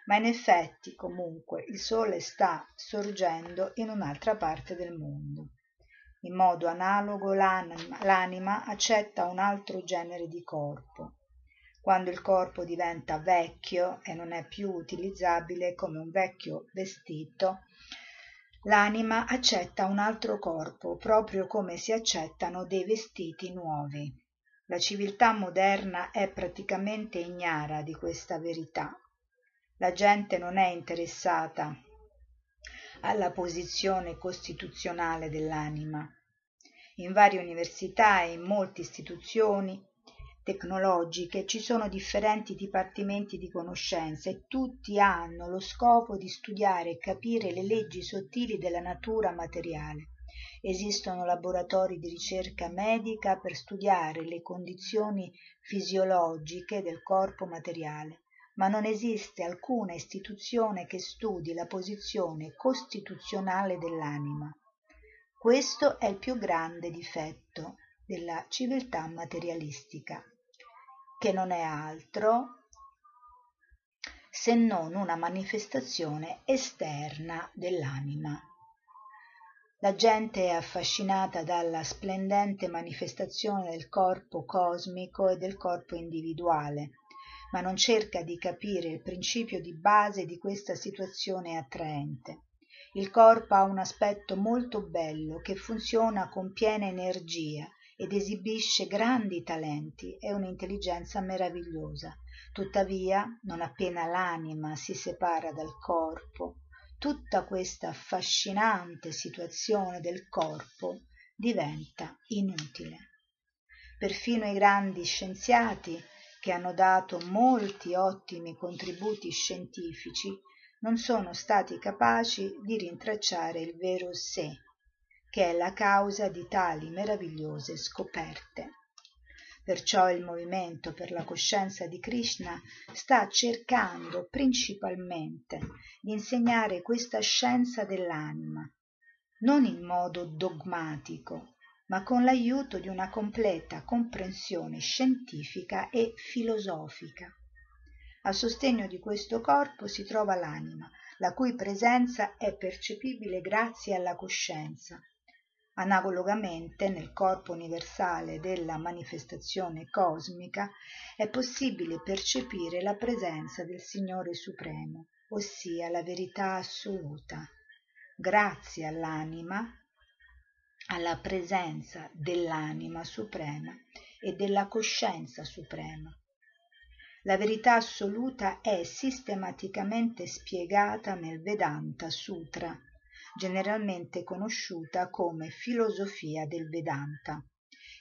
Ma in effetti, comunque, il sole sta sorgendo in un'altra parte del mondo. In modo analogo l'anima accetta un altro genere di corpo quando il corpo diventa vecchio e non è più utilizzabile come un vecchio vestito, l'anima accetta un altro corpo, proprio come si accettano dei vestiti nuovi. La civiltà moderna è praticamente ignara di questa verità. La gente non è interessata alla posizione costituzionale dell'anima. In varie università e in molte istituzioni tecnologiche ci sono differenti dipartimenti di conoscenza e tutti hanno lo scopo di studiare e capire le leggi sottili della natura materiale. Esistono laboratori di ricerca medica per studiare le condizioni fisiologiche del corpo materiale, ma non esiste alcuna istituzione che studi la posizione costituzionale dell'anima. Questo è il più grande difetto della civiltà materialistica che non è altro se non una manifestazione esterna dell'anima. La gente è affascinata dalla splendente manifestazione del corpo cosmico e del corpo individuale, ma non cerca di capire il principio di base di questa situazione attraente. Il corpo ha un aspetto molto bello che funziona con piena energia ed esibisce grandi talenti e un'intelligenza meravigliosa. Tuttavia, non appena l'anima si separa dal corpo, tutta questa affascinante situazione del corpo diventa inutile. Perfino i grandi scienziati, che hanno dato molti ottimi contributi scientifici, non sono stati capaci di rintracciare il vero sé che è la causa di tali meravigliose scoperte. Perciò il movimento per la coscienza di Krishna sta cercando principalmente di insegnare questa scienza dell'anima, non in modo dogmatico, ma con l'aiuto di una completa comprensione scientifica e filosofica. A sostegno di questo corpo si trova l'anima, la cui presenza è percepibile grazie alla coscienza, Analogamente nel corpo universale della manifestazione cosmica è possibile percepire la presenza del Signore Supremo, ossia la verità assoluta, grazie all'anima, alla presenza dell'anima suprema e della coscienza suprema. La verità assoluta è sistematicamente spiegata nel Vedanta Sutra generalmente conosciuta come filosofia del Vedanta,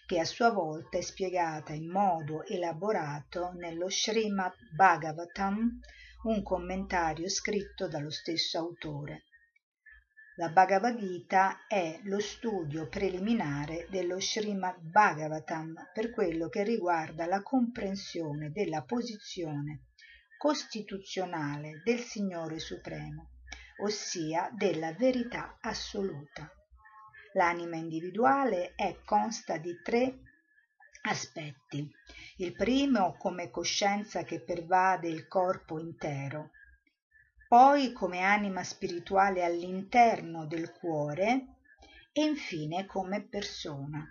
che a sua volta è spiegata in modo elaborato nello Srimad Bhagavatam, un commentario scritto dallo stesso autore. La Bhagavad Gita è lo studio preliminare dello Srimad Bhagavatam per quello che riguarda la comprensione della posizione costituzionale del Signore Supremo ossia della verità assoluta. L'anima individuale è consta di tre aspetti. Il primo come coscienza che pervade il corpo intero, poi come anima spirituale all'interno del cuore e infine come persona.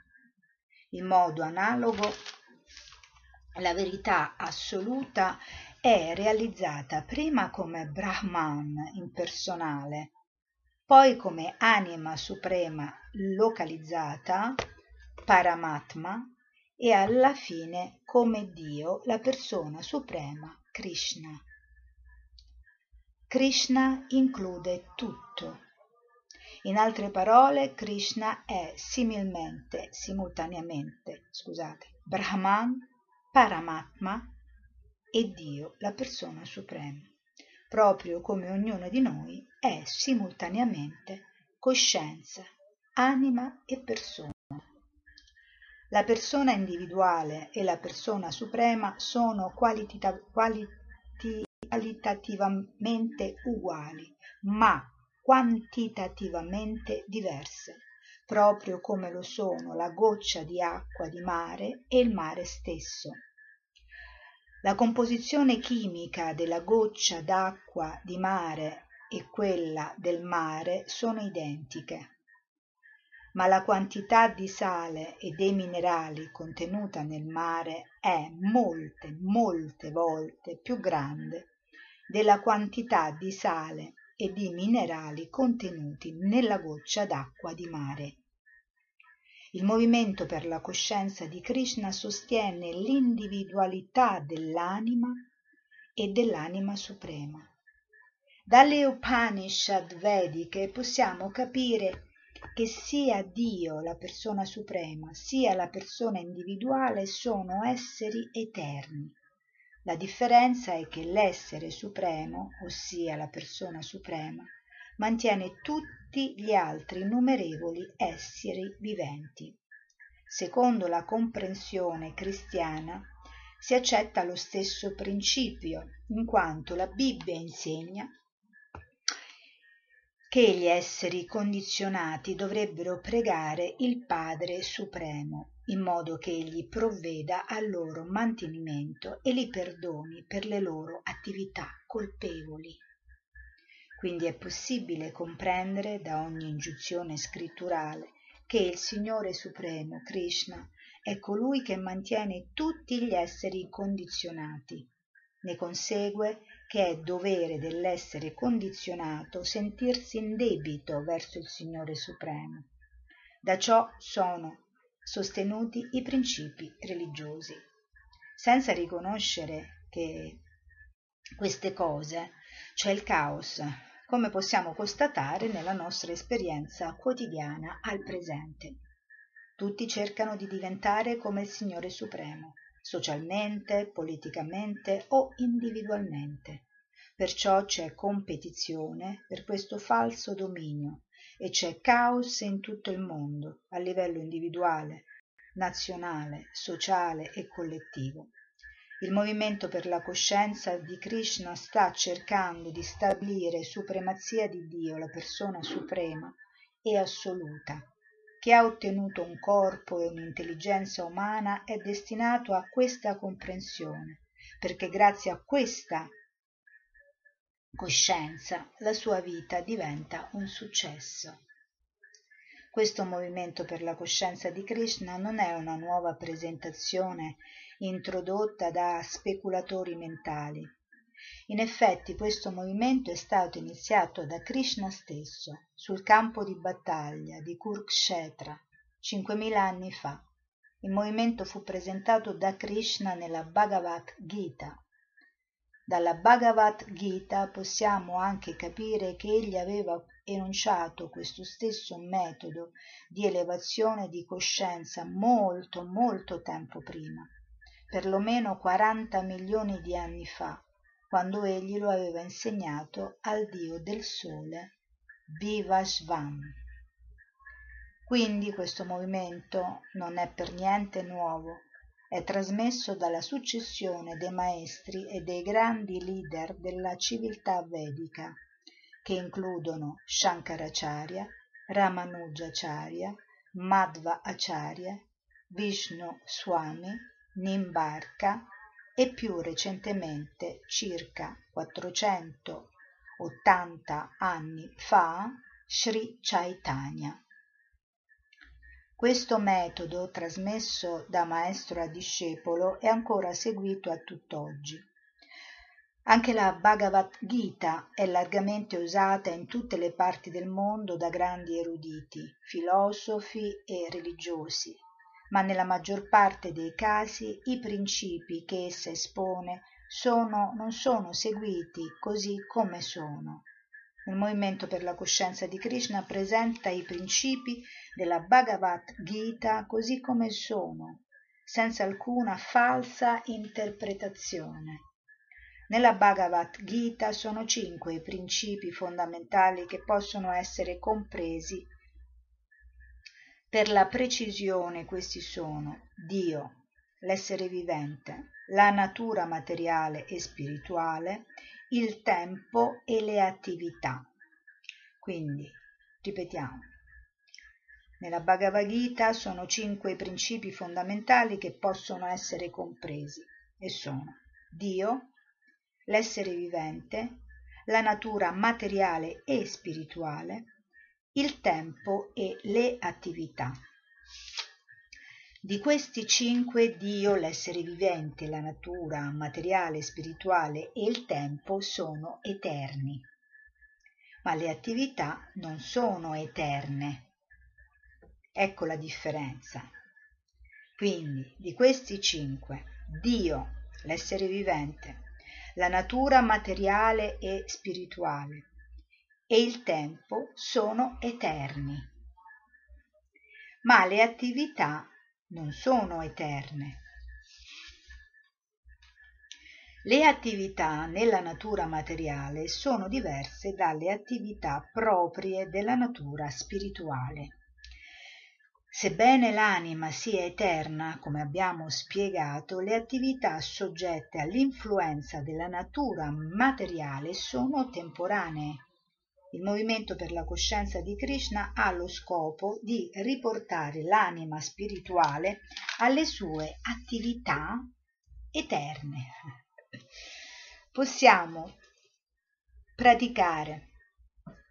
In modo analogo la verità assoluta è realizzata prima come Brahman impersonale, poi come anima suprema localizzata, Paramatma, e alla fine come Dio, la persona suprema, Krishna. Krishna include tutto. In altre parole, Krishna è similmente, simultaneamente, scusate, Brahman, Paramatma e Dio, la persona suprema, proprio come ognuno di noi è simultaneamente coscienza, anima e persona. La persona individuale e la persona suprema sono qualiti- qualitativamente uguali, ma quantitativamente diverse, proprio come lo sono la goccia di acqua di mare e il mare stesso. La composizione chimica della goccia d'acqua di mare e quella del mare sono identiche, ma la quantità di sale e dei minerali contenuta nel mare è molte, molte volte più grande della quantità di sale e di minerali contenuti nella goccia d'acqua di mare. Il movimento per la coscienza di Krishna sostiene l'individualità dell'anima e dell'anima suprema. Dalle Upanishad vediche possiamo capire che sia Dio, la persona suprema, sia la persona individuale sono esseri eterni. La differenza è che l'essere supremo, ossia la persona suprema, mantiene tutti gli altri innumerevoli esseri viventi. Secondo la comprensione cristiana si accetta lo stesso principio, in quanto la Bibbia insegna che gli esseri condizionati dovrebbero pregare il Padre Supremo, in modo che egli provveda al loro mantenimento e li perdoni per le loro attività colpevoli. Quindi è possibile comprendere da ogni ingiunzione scritturale che il Signore Supremo, Krishna, è colui che mantiene tutti gli esseri condizionati. Ne consegue che è dovere dell'essere condizionato sentirsi in debito verso il Signore Supremo. Da ciò sono sostenuti i principi religiosi. Senza riconoscere che queste cose c'è il caos, come possiamo constatare nella nostra esperienza quotidiana al presente. Tutti cercano di diventare come il Signore Supremo, socialmente, politicamente o individualmente. Perciò c'è competizione per questo falso dominio e c'è caos in tutto il mondo, a livello individuale, nazionale, sociale e collettivo. Il movimento per la coscienza di Krishna sta cercando di stabilire supremazia di Dio, la persona suprema e assoluta, che ha ottenuto un corpo e un'intelligenza umana è destinato a questa comprensione, perché grazie a questa coscienza la sua vita diventa un successo. Questo movimento per la coscienza di Krishna non è una nuova presentazione introdotta da speculatori mentali. In effetti questo movimento è stato iniziato da Krishna stesso sul campo di battaglia di Kurukshetra 5000 anni fa. Il movimento fu presentato da Krishna nella Bhagavad Gita. Dalla Bhagavad Gita possiamo anche capire che egli aveva enunciato questo stesso metodo di elevazione di coscienza molto molto tempo prima, perlomeno 40 milioni di anni fa, quando egli lo aveva insegnato al dio del sole Vivasvan. Quindi questo movimento non è per niente nuovo, è trasmesso dalla successione dei maestri e dei grandi leader della civiltà vedica, che includono Shankaracharya, Ramanujacharya, Madhva Acharya, Vishnu Swami, Nimbarka e più recentemente, circa 480 anni fa, Sri Chaitanya. Questo metodo, trasmesso da maestro a discepolo, è ancora seguito a tutt'oggi. Anche la Bhagavad Gita è largamente usata in tutte le parti del mondo da grandi eruditi, filosofi e religiosi, ma nella maggior parte dei casi i principi che essa espone sono, non sono seguiti così come sono. Il movimento per la coscienza di Krishna presenta i principi della Bhagavad Gita così come sono, senza alcuna falsa interpretazione. Nella Bhagavad Gita sono cinque i principi fondamentali che possono essere compresi. Per la precisione questi sono Dio, l'essere vivente, la natura materiale e spirituale, il tempo e le attività. Quindi, ripetiamo, nella Bhagavad Gita sono cinque principi fondamentali che possono essere compresi e sono Dio, l'essere vivente, la natura materiale e spirituale, il tempo e le attività. Di questi cinque Dio, l'essere vivente, la natura materiale, spirituale e il tempo sono eterni, ma le attività non sono eterne Ecco la differenza. Quindi di questi cinque, Dio, l'essere vivente, la natura materiale e spirituale e il tempo sono eterni. Ma le attività non sono eterne. Le attività nella natura materiale sono diverse dalle attività proprie della natura spirituale. Sebbene l'anima sia eterna, come abbiamo spiegato, le attività soggette all'influenza della natura materiale sono temporanee. Il movimento per la coscienza di Krishna ha lo scopo di riportare l'anima spirituale alle sue attività eterne. Possiamo praticare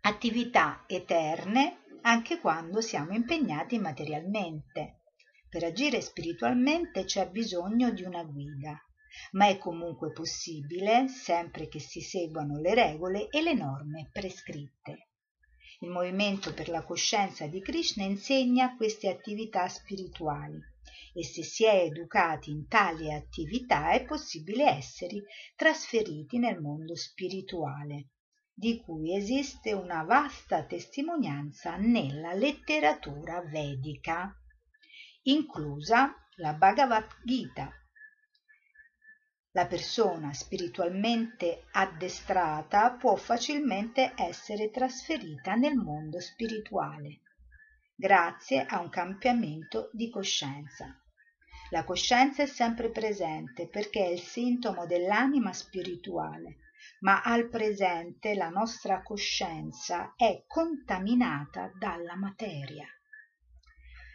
attività eterne anche quando siamo impegnati materialmente. Per agire spiritualmente c'è bisogno di una guida, ma è comunque possibile sempre che si seguano le regole e le norme prescritte. Il movimento per la coscienza di Krishna insegna queste attività spirituali e se si è educati in tali attività è possibile essere trasferiti nel mondo spirituale di cui esiste una vasta testimonianza nella letteratura vedica, inclusa la Bhagavad Gita. La persona spiritualmente addestrata può facilmente essere trasferita nel mondo spirituale, grazie a un cambiamento di coscienza. La coscienza è sempre presente perché è il sintomo dell'anima spirituale ma al presente la nostra coscienza è contaminata dalla materia.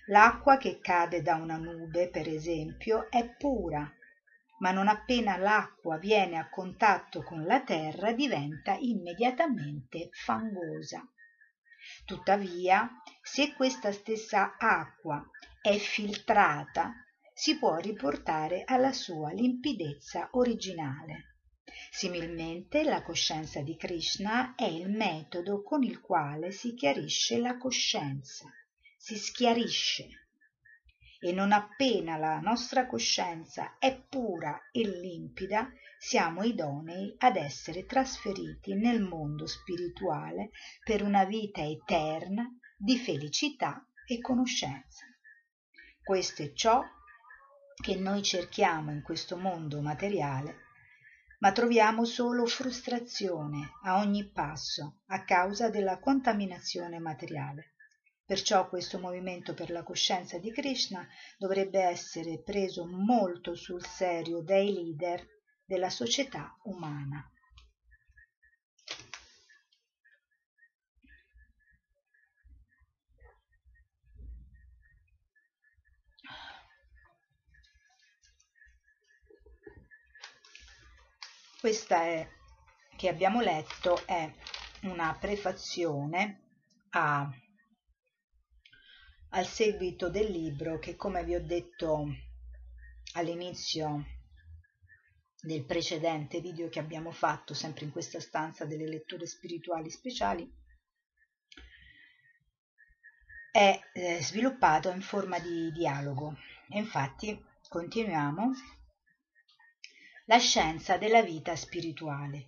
L'acqua che cade da una nube, per esempio, è pura, ma non appena l'acqua viene a contatto con la terra diventa immediatamente fangosa. Tuttavia, se questa stessa acqua è filtrata, si può riportare alla sua limpidezza originale. Similmente la coscienza di Krishna è il metodo con il quale si chiarisce la coscienza, si schiarisce. E non appena la nostra coscienza è pura e limpida, siamo idonei ad essere trasferiti nel mondo spirituale per una vita eterna di felicità e conoscenza. Questo è ciò che noi cerchiamo in questo mondo materiale ma troviamo solo frustrazione a ogni passo a causa della contaminazione materiale. Perciò questo movimento per la coscienza di Krishna dovrebbe essere preso molto sul serio dai leader della società umana. Questa è, che abbiamo letto è una prefazione a, al seguito del libro che come vi ho detto all'inizio del precedente video che abbiamo fatto sempre in questa stanza delle letture spirituali speciali è eh, sviluppato in forma di dialogo. E infatti continuiamo la scienza della vita spirituale.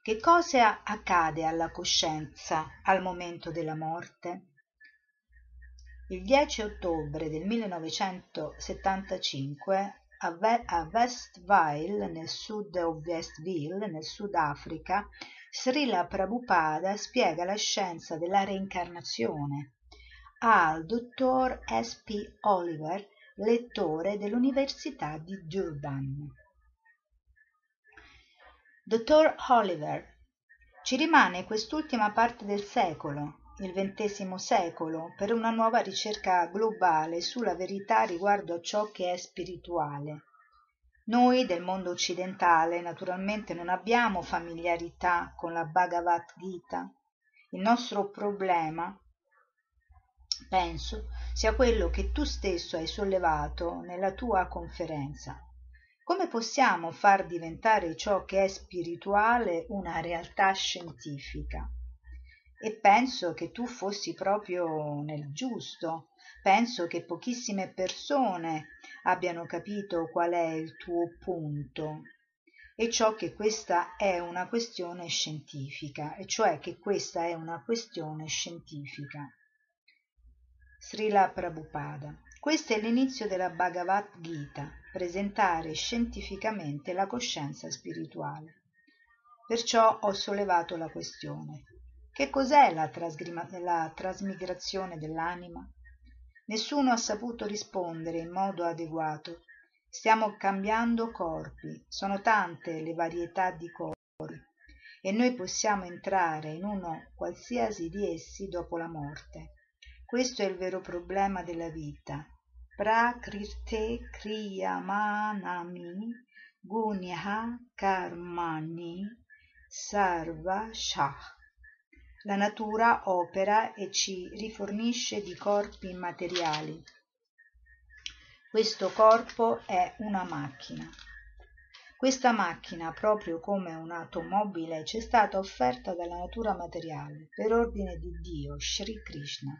Che cosa accade alla coscienza al momento della morte? Il 10 ottobre del 1975 a Westville, nel sud of Westville, nel Sudafrica, Srila Prabhupada spiega la scienza della reincarnazione al dottor S. P. Oliver, lettore dell'Università di Durban. Dottor Oliver, ci rimane quest'ultima parte del secolo, il XX secolo, per una nuova ricerca globale sulla verità riguardo a ciò che è spirituale. Noi del mondo occidentale naturalmente non abbiamo familiarità con la Bhagavad Gita. Il nostro problema, penso, sia quello che tu stesso hai sollevato nella tua conferenza, come possiamo far diventare ciò che è spirituale una realtà scientifica? E penso che tu fossi proprio nel giusto. Penso che pochissime persone abbiano capito qual è il tuo punto e ciò che questa è una questione scientifica, e cioè che questa è una questione scientifica. Srila Prabhupada. Questo è l'inizio della Bhagavad Gita, presentare scientificamente la coscienza spirituale. Perciò ho sollevato la questione. Che cos'è la, la trasmigrazione dell'anima? Nessuno ha saputo rispondere in modo adeguato. Stiamo cambiando corpi, sono tante le varietà di corpi e noi possiamo entrare in uno qualsiasi di essi dopo la morte. Questo è il vero problema della vita prakrite kriyamanami gunya karmani sarvashah. La natura opera e ci rifornisce di corpi immateriali. Questo corpo è una macchina. Questa macchina, proprio come un'automobile, ci è stata offerta dalla natura materiale per ordine di Dio, Sri Krishna,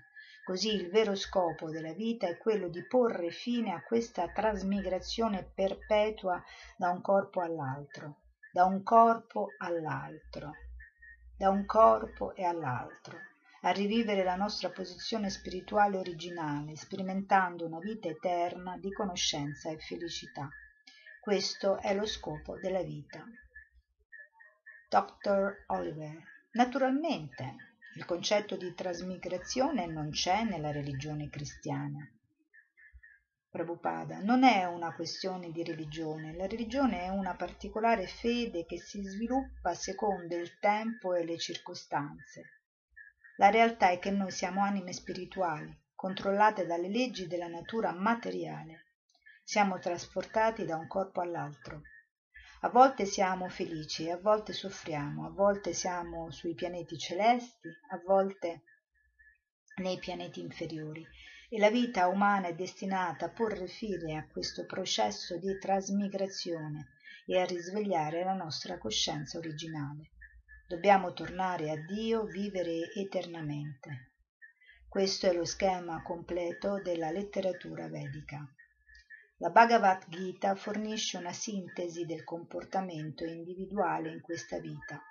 Così il vero scopo della vita è quello di porre fine a questa trasmigrazione perpetua da un corpo all'altro, da un corpo all'altro, da un corpo e all'altro, a rivivere la nostra posizione spirituale originale, sperimentando una vita eterna di conoscenza e felicità. Questo è lo scopo della vita. Dr. Oliver. Naturalmente, il concetto di trasmigrazione non c'è nella religione cristiana. Prabhupada, non è una questione di religione, la religione è una particolare fede che si sviluppa secondo il tempo e le circostanze. La realtà è che noi siamo anime spirituali, controllate dalle leggi della natura materiale. Siamo trasportati da un corpo all'altro. A volte siamo felici, a volte soffriamo, a volte siamo sui pianeti celesti, a volte nei pianeti inferiori e la vita umana è destinata a porre fine a questo processo di trasmigrazione e a risvegliare la nostra coscienza originale. Dobbiamo tornare a Dio, vivere eternamente. Questo è lo schema completo della letteratura vedica. La Bhagavad Gita fornisce una sintesi del comportamento individuale in questa vita.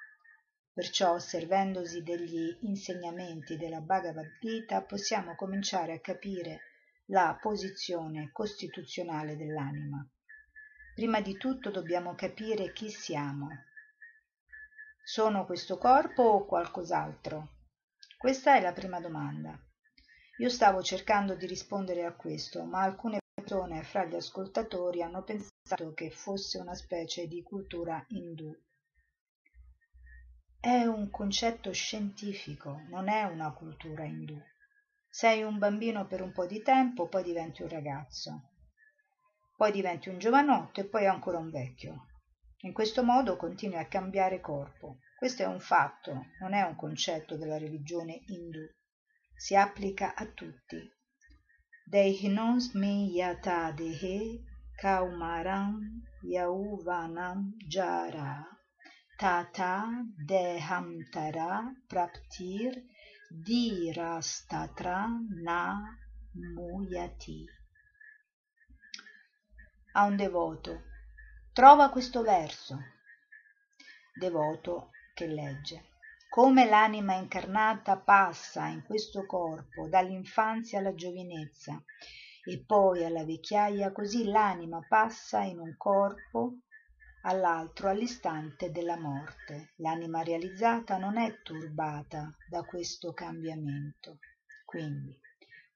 Perciò, servendosi degli insegnamenti della Bhagavad Gita, possiamo cominciare a capire la posizione costituzionale dell'anima. Prima di tutto dobbiamo capire chi siamo. Sono questo corpo o qualcos'altro? Questa è la prima domanda. Io stavo cercando di rispondere a questo, ma alcune persone fra gli ascoltatori hanno pensato che fosse una specie di cultura indù. È un concetto scientifico, non è una cultura indù. Sei un bambino per un po' di tempo, poi diventi un ragazzo, poi diventi un giovanotto e poi ancora un vecchio. In questo modo continui a cambiare corpo. Questo è un fatto, non è un concetto della religione indù. Si applica a tutti, Kaumaram yauvanam jara tata dehamtara praptir dirastatra na muyati. A un devoto. Trova questo verso. Devoto che legge. Come l'anima incarnata passa in questo corpo dall'infanzia alla giovinezza e poi alla vecchiaia, così l'anima passa in un corpo all'altro all'istante della morte. L'anima realizzata non è turbata da questo cambiamento. Quindi,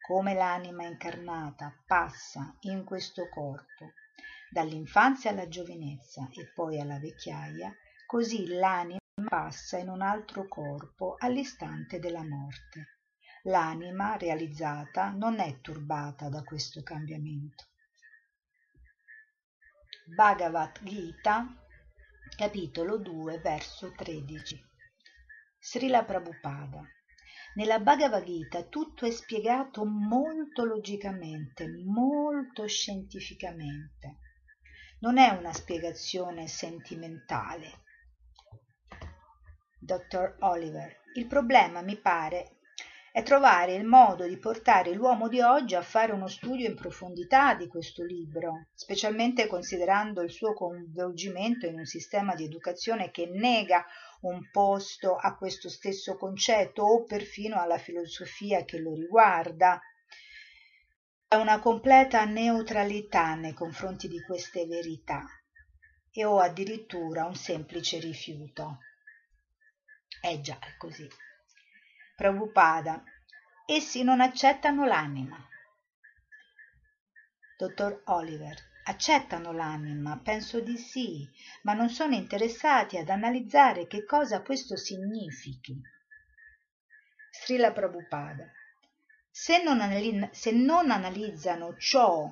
come l'anima incarnata passa in questo corpo dall'infanzia alla giovinezza e poi alla vecchiaia, così l'anima passa in un altro corpo all'istante della morte. L'anima realizzata non è turbata da questo cambiamento. Bhagavad Gita, capitolo 2, verso 13. Srila Prabhupada. Nella Bhagavad Gita tutto è spiegato molto logicamente, molto scientificamente. Non è una spiegazione sentimentale. Dr. Oliver. Il problema, mi pare, è trovare il modo di portare l'uomo di oggi a fare uno studio in profondità di questo libro, specialmente considerando il suo coinvolgimento in un sistema di educazione che nega un posto a questo stesso concetto o perfino alla filosofia che lo riguarda. È una completa neutralità nei confronti di queste verità e ho addirittura un semplice rifiuto. È già così. Prabhupada. Essi non accettano l'anima. Dottor Oliver. Accettano l'anima, penso di sì, ma non sono interessati ad analizzare che cosa questo significhi. Srila Prabhupada. Se non, anali- se non analizzano ciò,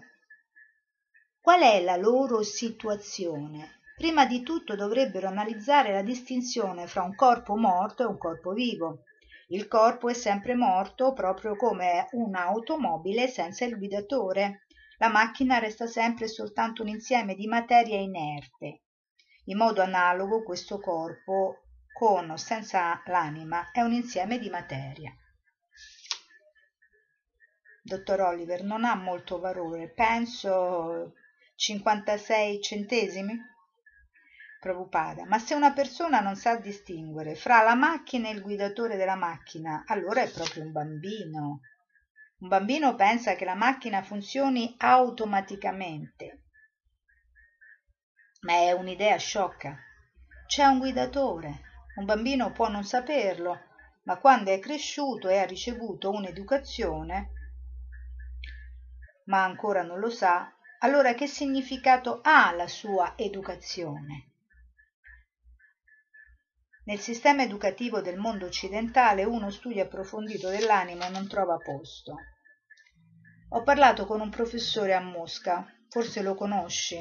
qual è la loro situazione? Prima di tutto dovrebbero analizzare la distinzione fra un corpo morto e un corpo vivo. Il corpo è sempre morto proprio come un'automobile senza il guidatore. La macchina resta sempre soltanto un insieme di materia inerte. In modo analogo questo corpo, con o senza l'anima, è un insieme di materia. Dottor Oliver non ha molto valore, penso 56 centesimi. Prabhupada. Ma se una persona non sa distinguere fra la macchina e il guidatore della macchina, allora è proprio un bambino. Un bambino pensa che la macchina funzioni automaticamente. Ma è un'idea sciocca. C'è un guidatore. Un bambino può non saperlo, ma quando è cresciuto e ha ricevuto un'educazione, ma ancora non lo sa, allora che significato ha la sua educazione? Nel sistema educativo del mondo occidentale uno studio approfondito dell'anima non trova posto. Ho parlato con un professore a Mosca, forse lo conosci,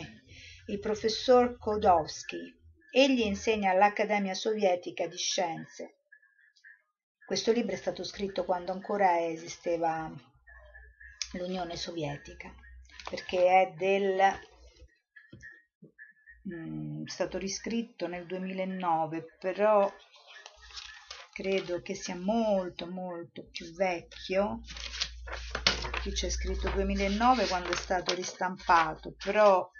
il professor Kodowski. Egli insegna all'Accademia Sovietica di Scienze. Questo libro è stato scritto quando ancora esisteva l'Unione Sovietica, perché è del Mm, è stato riscritto nel 2009, però credo che sia molto molto più vecchio. Qui c'è scritto 2009 quando è stato ristampato, però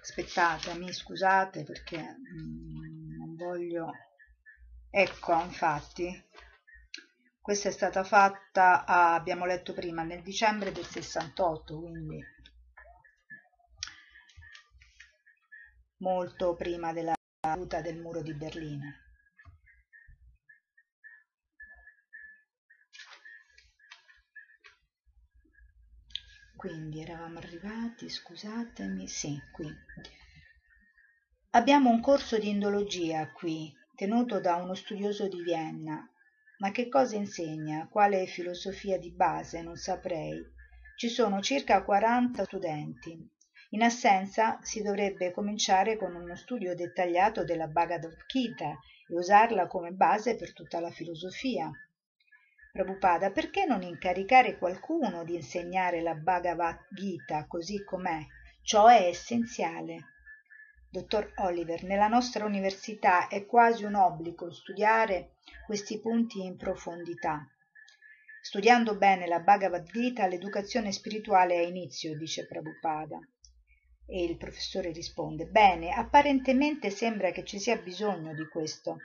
aspettate, mi scusate perché mm, non voglio... Ecco, infatti, questa è stata fatta, ah, abbiamo letto prima, nel dicembre del 68, quindi molto prima della caduta del muro di Berlino. Quindi eravamo arrivati, scusatemi, sì, qui. Abbiamo un corso di indologia qui, tenuto da uno studioso di Vienna. Ma che cosa insegna? Quale filosofia di base? Non saprei. Ci sono circa 40 studenti. In assenza si dovrebbe cominciare con uno studio dettagliato della Bhagavad Gita e usarla come base per tutta la filosofia. Prabhupada, perché non incaricare qualcuno di insegnare la Bhagavad Gita così com'è? Ciò è essenziale. Dottor Oliver, nella nostra università è quasi un obbligo studiare questi punti in profondità. Studiando bene la Bhagavad Gita, l'educazione spirituale ha inizio, dice Prabhupada. E il professore risponde, bene, apparentemente sembra che ci sia bisogno di questo.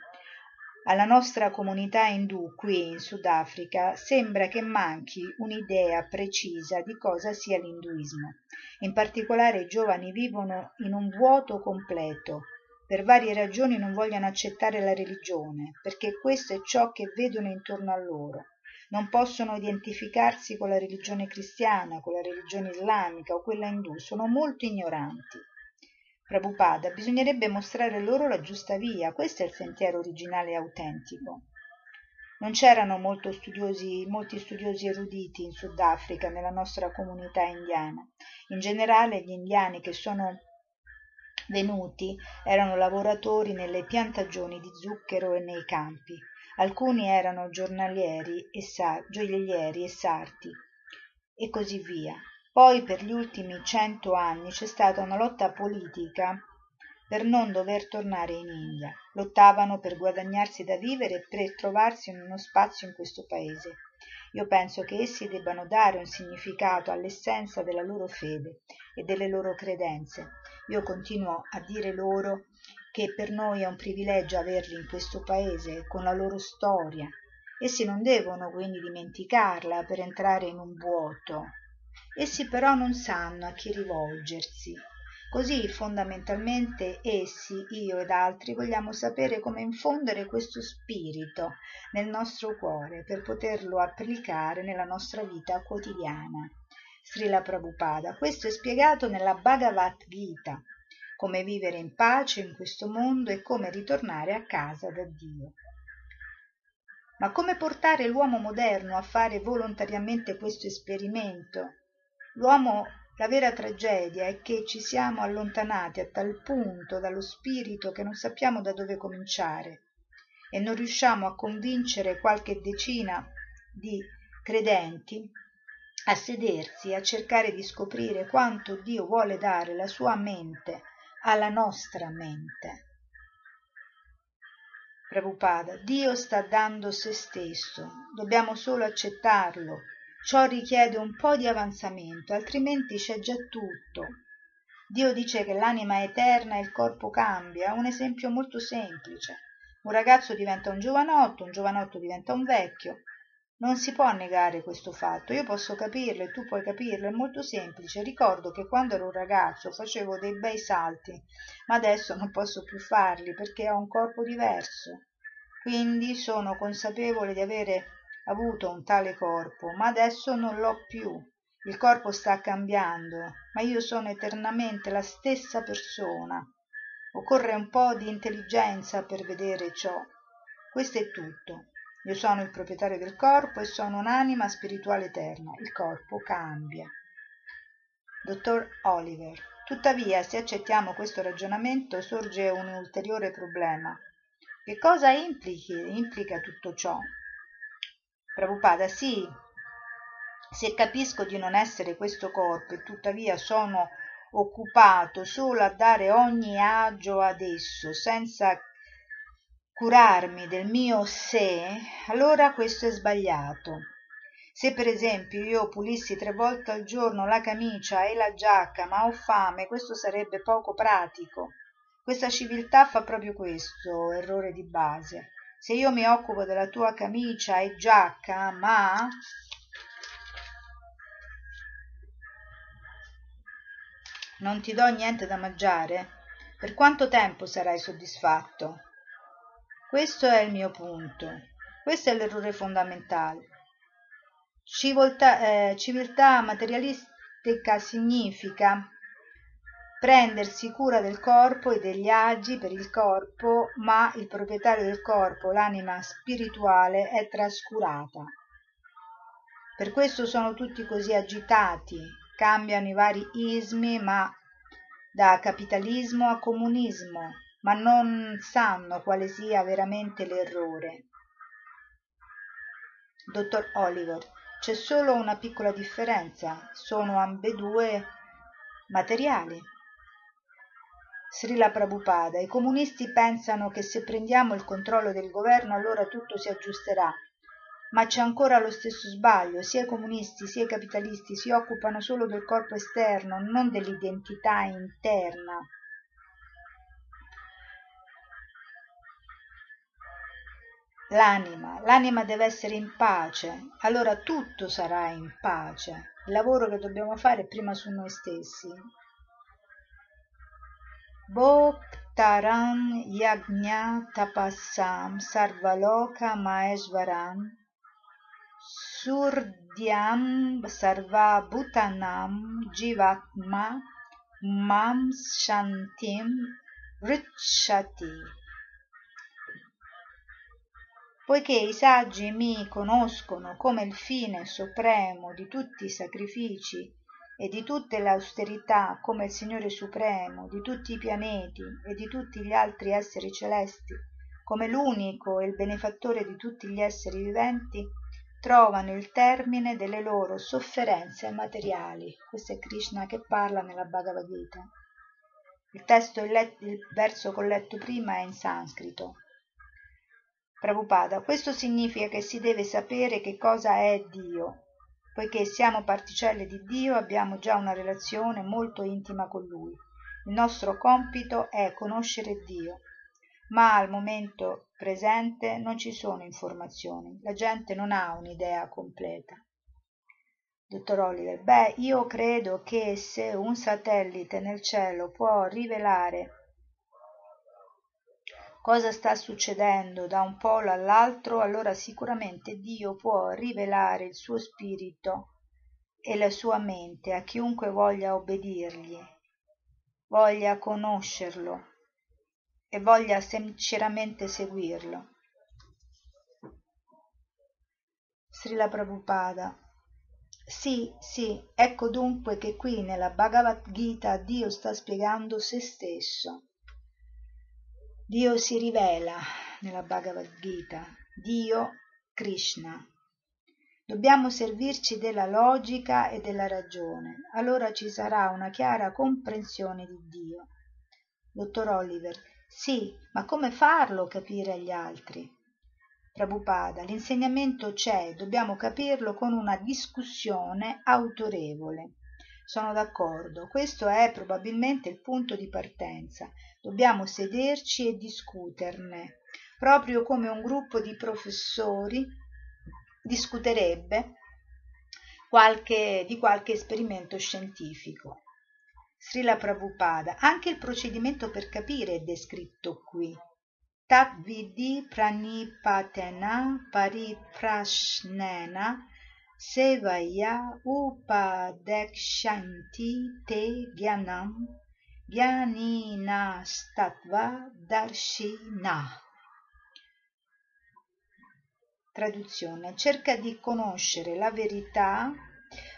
Alla nostra comunità indù qui in Sudafrica sembra che manchi un'idea precisa di cosa sia l'induismo. In particolare i giovani vivono in un vuoto completo. Per varie ragioni non vogliono accettare la religione, perché questo è ciò che vedono intorno a loro. Non possono identificarsi con la religione cristiana, con la religione islamica o quella indù, sono molto ignoranti. Prabhupada, bisognerebbe mostrare loro la giusta via, questo è il sentiero originale e autentico. Non c'erano studiosi, molti studiosi eruditi in Sudafrica, nella nostra comunità indiana. In generale gli indiani che sono venuti erano lavoratori nelle piantagioni di zucchero e nei campi. Alcuni erano giornalieri e gioiellieri e sarti, e così via. Poi per gli ultimi cento anni c'è stata una lotta politica per non dover tornare in India. Lottavano per guadagnarsi da vivere e per trovarsi uno spazio in questo paese. Io penso che essi debbano dare un significato all'essenza della loro fede e delle loro credenze. Io continuo a dire loro che per noi è un privilegio averli in questo paese con la loro storia. Essi non devono quindi dimenticarla per entrare in un vuoto. Essi però non sanno a chi rivolgersi. Così fondamentalmente essi io ed altri vogliamo sapere come infondere questo spirito nel nostro cuore per poterlo applicare nella nostra vita quotidiana. Srila Prabhupada questo è spiegato nella Bhagavad Gita come vivere in pace in questo mondo e come ritornare a casa da Dio. Ma come portare l'uomo moderno a fare volontariamente questo esperimento? L'uomo la vera tragedia è che ci siamo allontanati a tal punto dallo spirito che non sappiamo da dove cominciare e non riusciamo a convincere qualche decina di credenti a sedersi e a cercare di scoprire quanto Dio vuole dare la sua mente alla nostra mente. Prabhupada, Dio sta dando se stesso, dobbiamo solo accettarlo. Ciò richiede un po di avanzamento altrimenti c'è già tutto. Dio dice che l'anima è eterna e il corpo cambia un esempio molto semplice. Un ragazzo diventa un giovanotto un giovanotto diventa un vecchio non si può negare questo fatto io posso capirlo e tu puoi capirlo è molto semplice. Ricordo che quando ero un ragazzo facevo dei bei salti ma adesso non posso più farli perché ho un corpo diverso. Quindi sono consapevole di avere avuto un tale corpo ma adesso non l'ho più. Il corpo sta cambiando ma io sono eternamente la stessa persona. Occorre un po di intelligenza per vedere ciò. Questo è tutto io sono il proprietario del corpo e sono un'anima spirituale eterna. Il corpo cambia. Dottor oliver tuttavia se accettiamo questo ragionamento sorge un ulteriore problema. Che cosa implichi, implica tutto ciò? Prabhupada sì, se capisco di non essere questo corpo e tuttavia sono occupato solo a dare ogni agio ad esso senza curarmi del mio sé, allora questo è sbagliato. Se per esempio io pulissi tre volte al giorno la camicia e la giacca, ma ho fame, questo sarebbe poco pratico. Questa civiltà fa proprio questo errore di base se io mi occupo della tua camicia e giacca ma non ti do niente da mangiare per quanto tempo sarai soddisfatto questo è il mio punto. Questo è l'errore fondamentale. Civiltà, eh, civiltà materialistica significa prendersi cura del corpo e degli agi per il corpo ma il proprietario del corpo l'anima spirituale è trascurata. Per questo sono tutti così agitati cambiano i vari ismi ma da capitalismo a comunismo ma non sanno quale sia veramente l'errore. Dottor oliver c'è solo una piccola differenza. Sono ambedue materiali. Srila Prabhupada, i comunisti pensano che se prendiamo il controllo del governo allora tutto si aggiusterà. ma c'è ancora lo stesso sbaglio. Sia i comunisti sia i capitalisti si occupano solo del corpo esterno non dell'identità interna l'anima l'anima deve essere in pace. Allora tutto sarà in pace. Il lavoro che dobbiamo fare è prima su noi stessi. Bhoktaram Yagna Tapassam Sarvaloka Maesvaram Surdyam Sarva Bhutanam Jivatma Mam Shantim Richati poiché i saggi mi conoscono come il fine supremo di tutti i sacrifici e di tutte le austerità come il Signore supremo di tutti i pianeti e di tutti gli altri esseri celesti, come l'unico e il benefattore di tutti gli esseri viventi, trovano il termine delle loro sofferenze materiali. Questo è Krishna che parla nella Bhagavad Gita. Il testo, il, let- il verso che ho letto prima è in sanscrito. Prabhupada, questo significa che si deve sapere che cosa è Dio. Poiché siamo particelle di Dio, abbiamo già una relazione molto intima con Lui. Il nostro compito è conoscere Dio, ma al momento presente non ci sono informazioni, la gente non ha un'idea completa. Dottor Oliver, beh, io credo che se un satellite nel cielo può rivelare cosa sta succedendo da un polo all'altro, allora sicuramente Dio può rivelare il suo spirito e la sua mente a chiunque voglia obbedirgli, voglia conoscerlo e voglia sinceramente seguirlo. Srila Prabhupada sì, sì, ecco dunque che qui nella Bhagavad Gita Dio sta spiegando se stesso Dio si rivela nella Bhagavad Gita, Dio Krishna. Dobbiamo servirci della logica e della ragione, allora ci sarà una chiara comprensione di Dio. Dottor Oliver, sì, ma come farlo capire agli altri? Prabhupada, l'insegnamento c'è, dobbiamo capirlo con una discussione autorevole. Sono d'accordo, questo è probabilmente il punto di partenza. Dobbiamo sederci e discuterne, proprio come un gruppo di professori discuterebbe qualche, di qualche esperimento scientifico. Srila Prabhupada, anche il procedimento per capire è descritto qui. Tat vidi pranipatena pariprashnena sevaya upadekshanti te gyanam statva darshina. Traduzione. Cerca di conoscere la verità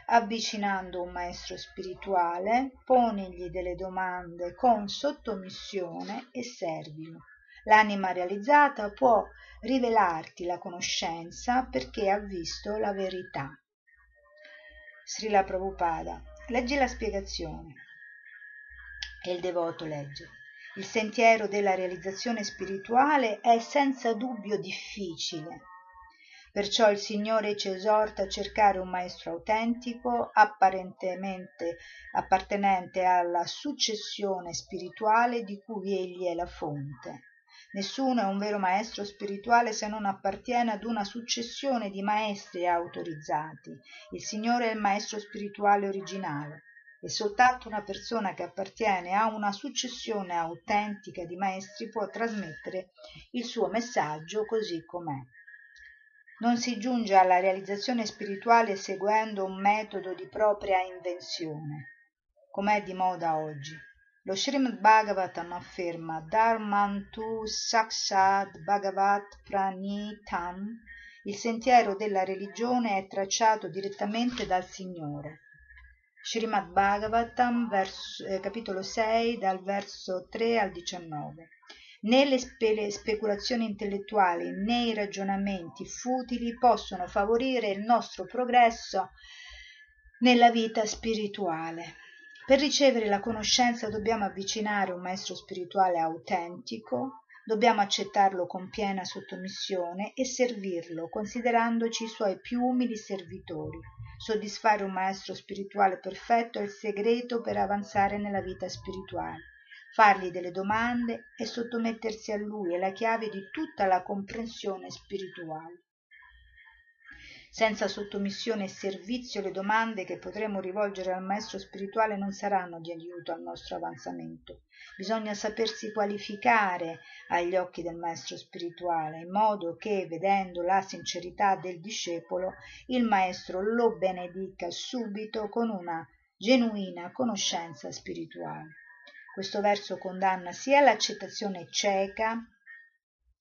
avvicinando un maestro spirituale, ponigli delle domande con sottomissione e servilo. L'anima realizzata può rivelarti la conoscenza perché ha visto la verità. Srila Prabhupada, leggi la spiegazione. E il devoto legge. Il sentiero della realizzazione spirituale è senza dubbio difficile. Perciò il Signore ci esorta a cercare un maestro autentico, apparentemente appartenente alla successione spirituale di cui egli è la fonte nessuno è un vero maestro spirituale se non appartiene ad una successione di maestri autorizzati. Il signore è il maestro spirituale originale. E soltanto una persona che appartiene a una successione autentica di maestri può trasmettere il suo messaggio così com'è. Non si giunge alla realizzazione spirituale seguendo un metodo di propria invenzione com'è di moda oggi lo Srimad Bhagavatam afferma Dharmantu Sakshat Bhagavat Pranitam il sentiero della religione è tracciato direttamente dal Signore. Srimad Bhagavatam, verso, eh, capitolo 6, dal verso 3 al 19. Né le, spe- speculazioni intellettuali né i ragionamenti futili possono favorire il nostro progresso nella vita spirituale. Per ricevere la conoscenza dobbiamo avvicinare un maestro spirituale autentico, Dobbiamo accettarlo con piena sottomissione e servirlo, considerandoci i suoi più umili servitori. Soddisfare un maestro spirituale perfetto è il segreto per avanzare nella vita spirituale. Fargli delle domande e sottomettersi a lui è la chiave di tutta la comprensione spirituale. Senza sottomissione e servizio le domande che potremo rivolgere al maestro spirituale non saranno di aiuto al nostro avanzamento. Bisogna sapersi qualificare agli occhi del maestro spirituale, in modo che, vedendo la sincerità del discepolo, il maestro lo benedica subito con una genuina conoscenza spirituale. Questo verso condanna sia l'accettazione cieca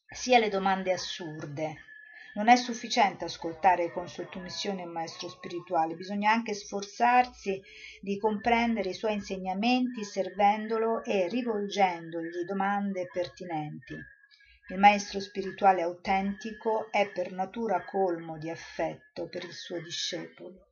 sia le domande assurde non è sufficiente ascoltare con sottomissione il maestro spirituale, bisogna anche sforzarsi di comprendere i suoi insegnamenti servendolo e rivolgendogli domande pertinenti. Il maestro spirituale autentico è per natura colmo di affetto per il suo discepolo.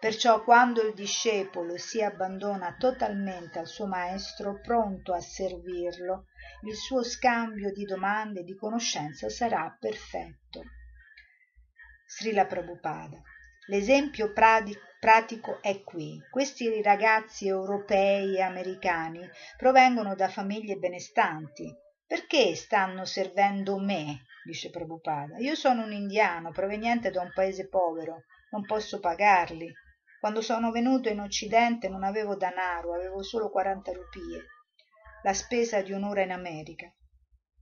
Perciò quando il discepolo si abbandona totalmente al suo maestro, pronto a servirlo, il suo scambio di domande e di conoscenza sarà perfetto. Srila Prabhupada. L'esempio pratico è qui. Questi ragazzi europei e americani provengono da famiglie benestanti. Perché stanno servendo me? dice Prabhupada. Io sono un indiano proveniente da un paese povero, non posso pagarli. Quando sono venuto in Occidente non avevo danaro, avevo solo 40 rupie, la spesa di un'ora in America.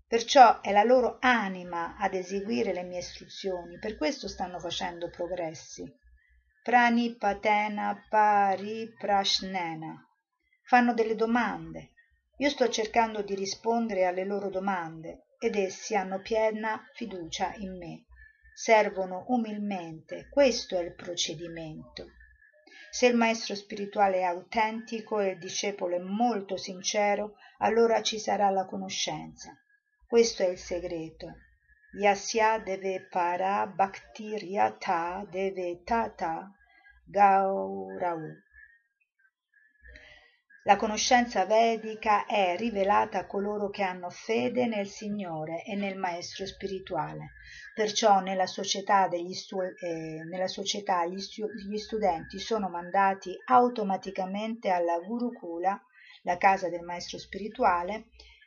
Perciò è la loro anima ad eseguire le mie istruzioni, per questo stanno facendo progressi. Pranipatena pariprashnena. Fanno delle domande. Io sto cercando di rispondere alle loro domande ed essi hanno piena fiducia in me. Servono umilmente. Questo è il procedimento. Se il maestro spirituale è autentico e il discepolo è molto sincero, allora ci sarà la conoscenza. Questo è il segreto. Yasya deve para bhaktiryata deve tata gaurau. La conoscenza vedica è rivelata a coloro che hanno fede nel Signore e nel Maestro spirituale. Perciò nella società, stu- eh, nella società gli, stu- gli studenti sono mandati automaticamente alla Gurukula, la casa del Maestro spirituale,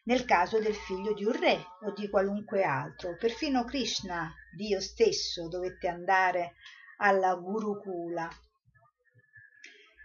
nel caso del figlio di un re o di qualunque altro. Perfino Krishna, Dio stesso, dovette andare alla Gurukula.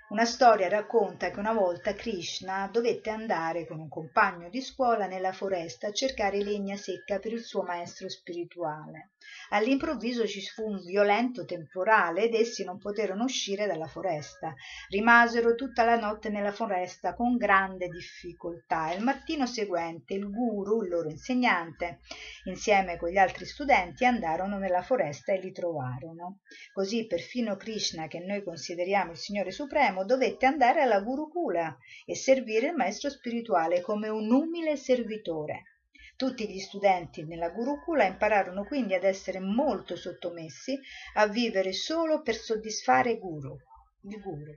Una storia racconta che una volta Krishna dovette andare con un compagno di scuola nella foresta a cercare legna secca per il suo maestro spirituale. All'improvviso ci fu un violento temporale ed essi non poterono uscire dalla foresta. Rimasero tutta la notte nella foresta con grande difficoltà il mattino seguente il guru, il loro insegnante, insieme con gli altri studenti andarono nella foresta e li trovarono. Così perfino Krishna, che noi consideriamo il Signore Supremo, dovette andare alla Gurukula e servire il maestro spirituale come un umile servitore. Tutti gli studenti nella Gurukula impararono quindi ad essere molto sottomessi, a vivere solo per soddisfare guru, il guru.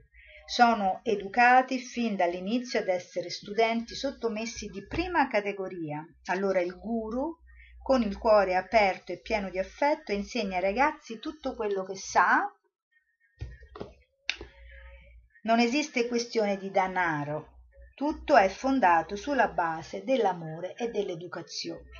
Sono educati fin dall'inizio ad essere studenti sottomessi di prima categoria. Allora il guru, con il cuore aperto e pieno di affetto, insegna ai ragazzi tutto quello che sa. Non esiste questione di danaro, tutto è fondato sulla base dell'amore e dell'educazione.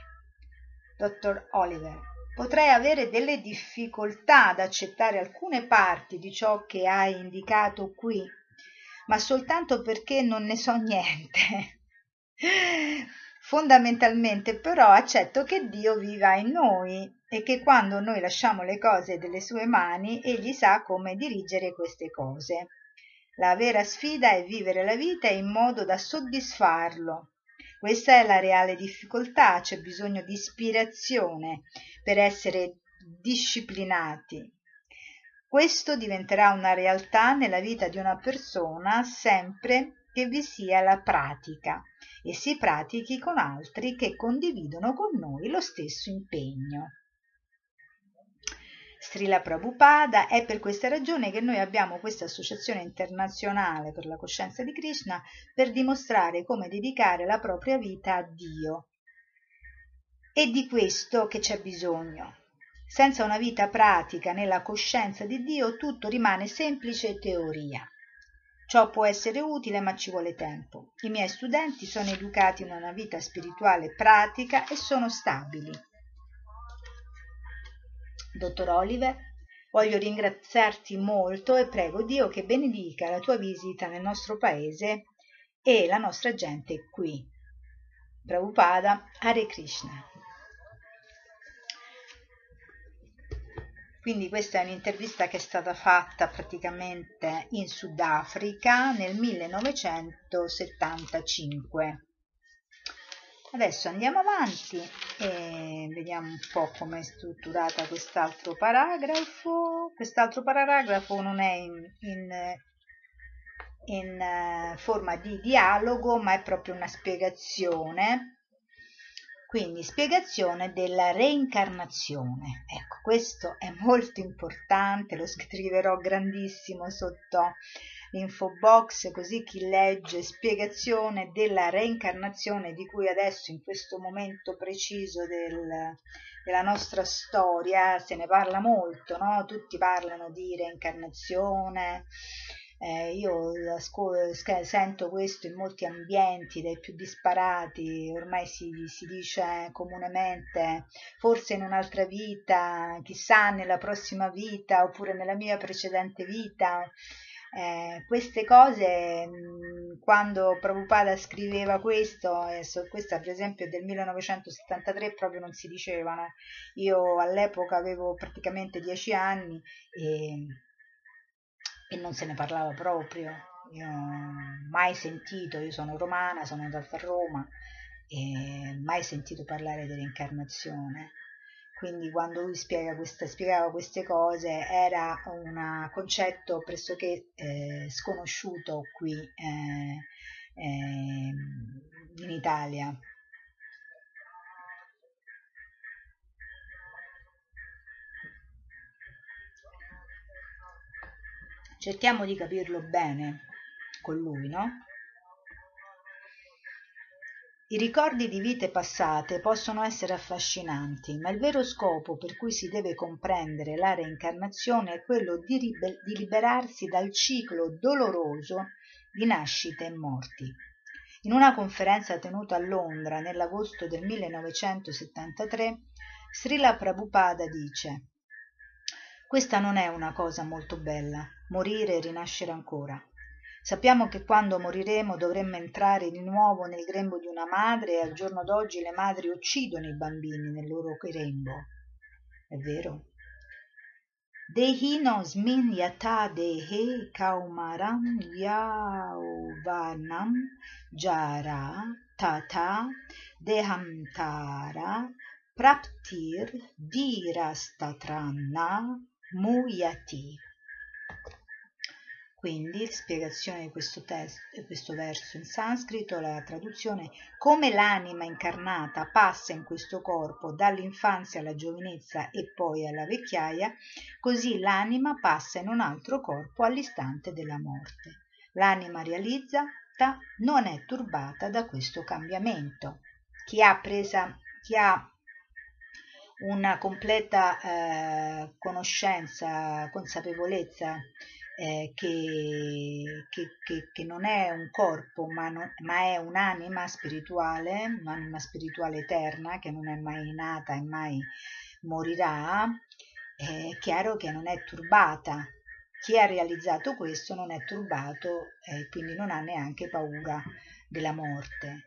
Dottor Oliver, potrei avere delle difficoltà ad accettare alcune parti di ciò che hai indicato qui, ma soltanto perché non ne so niente. Fondamentalmente però accetto che Dio viva in noi e che quando noi lasciamo le cose delle sue mani, egli sa come dirigere queste cose. La vera sfida è vivere la vita in modo da soddisfarlo. Questa è la reale difficoltà, c'è bisogno di ispirazione per essere disciplinati. Questo diventerà una realtà nella vita di una persona sempre che vi sia la pratica e si pratichi con altri che condividono con noi lo stesso impegno. Srila Prabhupada, è per questa ragione che noi abbiamo questa associazione internazionale per la coscienza di Krishna per dimostrare come dedicare la propria vita a Dio. È di questo che c'è bisogno. Senza una vita pratica nella coscienza di Dio tutto rimane semplice teoria. Ciò può essere utile, ma ci vuole tempo. I miei studenti sono educati in una vita spirituale pratica e sono stabili. Dottor Oliver, voglio ringraziarti molto e prego Dio che benedica la tua visita nel nostro paese e la nostra gente qui. Prabhupada Hare Krishna. Quindi questa è un'intervista che è stata fatta praticamente in Sudafrica nel 1975. Adesso andiamo avanti e vediamo un po' come è strutturata quest'altro paragrafo. Quest'altro paragrafo non è in, in, in eh, forma di dialogo, ma è proprio una spiegazione quindi spiegazione della reincarnazione. Ecco, questo è molto importante, lo scriverò grandissimo sotto l'info box, così chi legge spiegazione della reincarnazione di cui adesso in questo momento preciso del, della nostra storia se ne parla molto, no? Tutti parlano di reincarnazione, eh, io sento questo in molti ambienti, dai più disparati, ormai si, si dice comunemente, forse in un'altra vita, chissà nella prossima vita oppure nella mia precedente vita. Eh, queste cose quando Prabhupada scriveva questo, eh, so, questa per esempio del 1973 proprio non si dicevano io all'epoca avevo praticamente dieci anni e e non se ne parlava proprio. Io mai sentito, io sono romana, sono andata a Roma e mai sentito parlare dell'incarnazione. Quindi quando lui spiega questa, spiegava queste cose era un concetto pressoché eh, sconosciuto qui eh, eh, in Italia. cerchiamo di capirlo bene con lui, no? I ricordi di vite passate possono essere affascinanti, ma il vero scopo per cui si deve comprendere la reincarnazione è quello di, ribe- di liberarsi dal ciclo doloroso di nascite e morti. In una conferenza tenuta a Londra nell'agosto del 1973, Srila Prabhupada dice questa non è una cosa molto bella, morire e rinascere ancora. Sappiamo che quando moriremo dovremmo entrare di nuovo nel grembo di una madre e al giorno d'oggi le madri uccidono i bambini nel loro grembo. È vero? Dehino smin yata dehe kaumaram yauvanam jara tata dehamtara praptir dirastatranna Muyati. Quindi, spiegazione di questo, testo, questo verso in sanscrito, la traduzione, come l'anima incarnata passa in questo corpo dall'infanzia alla giovinezza e poi alla vecchiaia, così l'anima passa in un altro corpo all'istante della morte. L'anima realizzata non è turbata da questo cambiamento. Chi ha, presa, chi ha una completa eh, conoscenza, consapevolezza eh, che, che, che, che, non è un corpo ma, non, ma è un'anima spirituale, un'anima spirituale eterna che non è mai nata e mai morirà, è chiaro che non è turbata. Chi ha realizzato questo non è turbato e quindi non ha neanche paura della morte.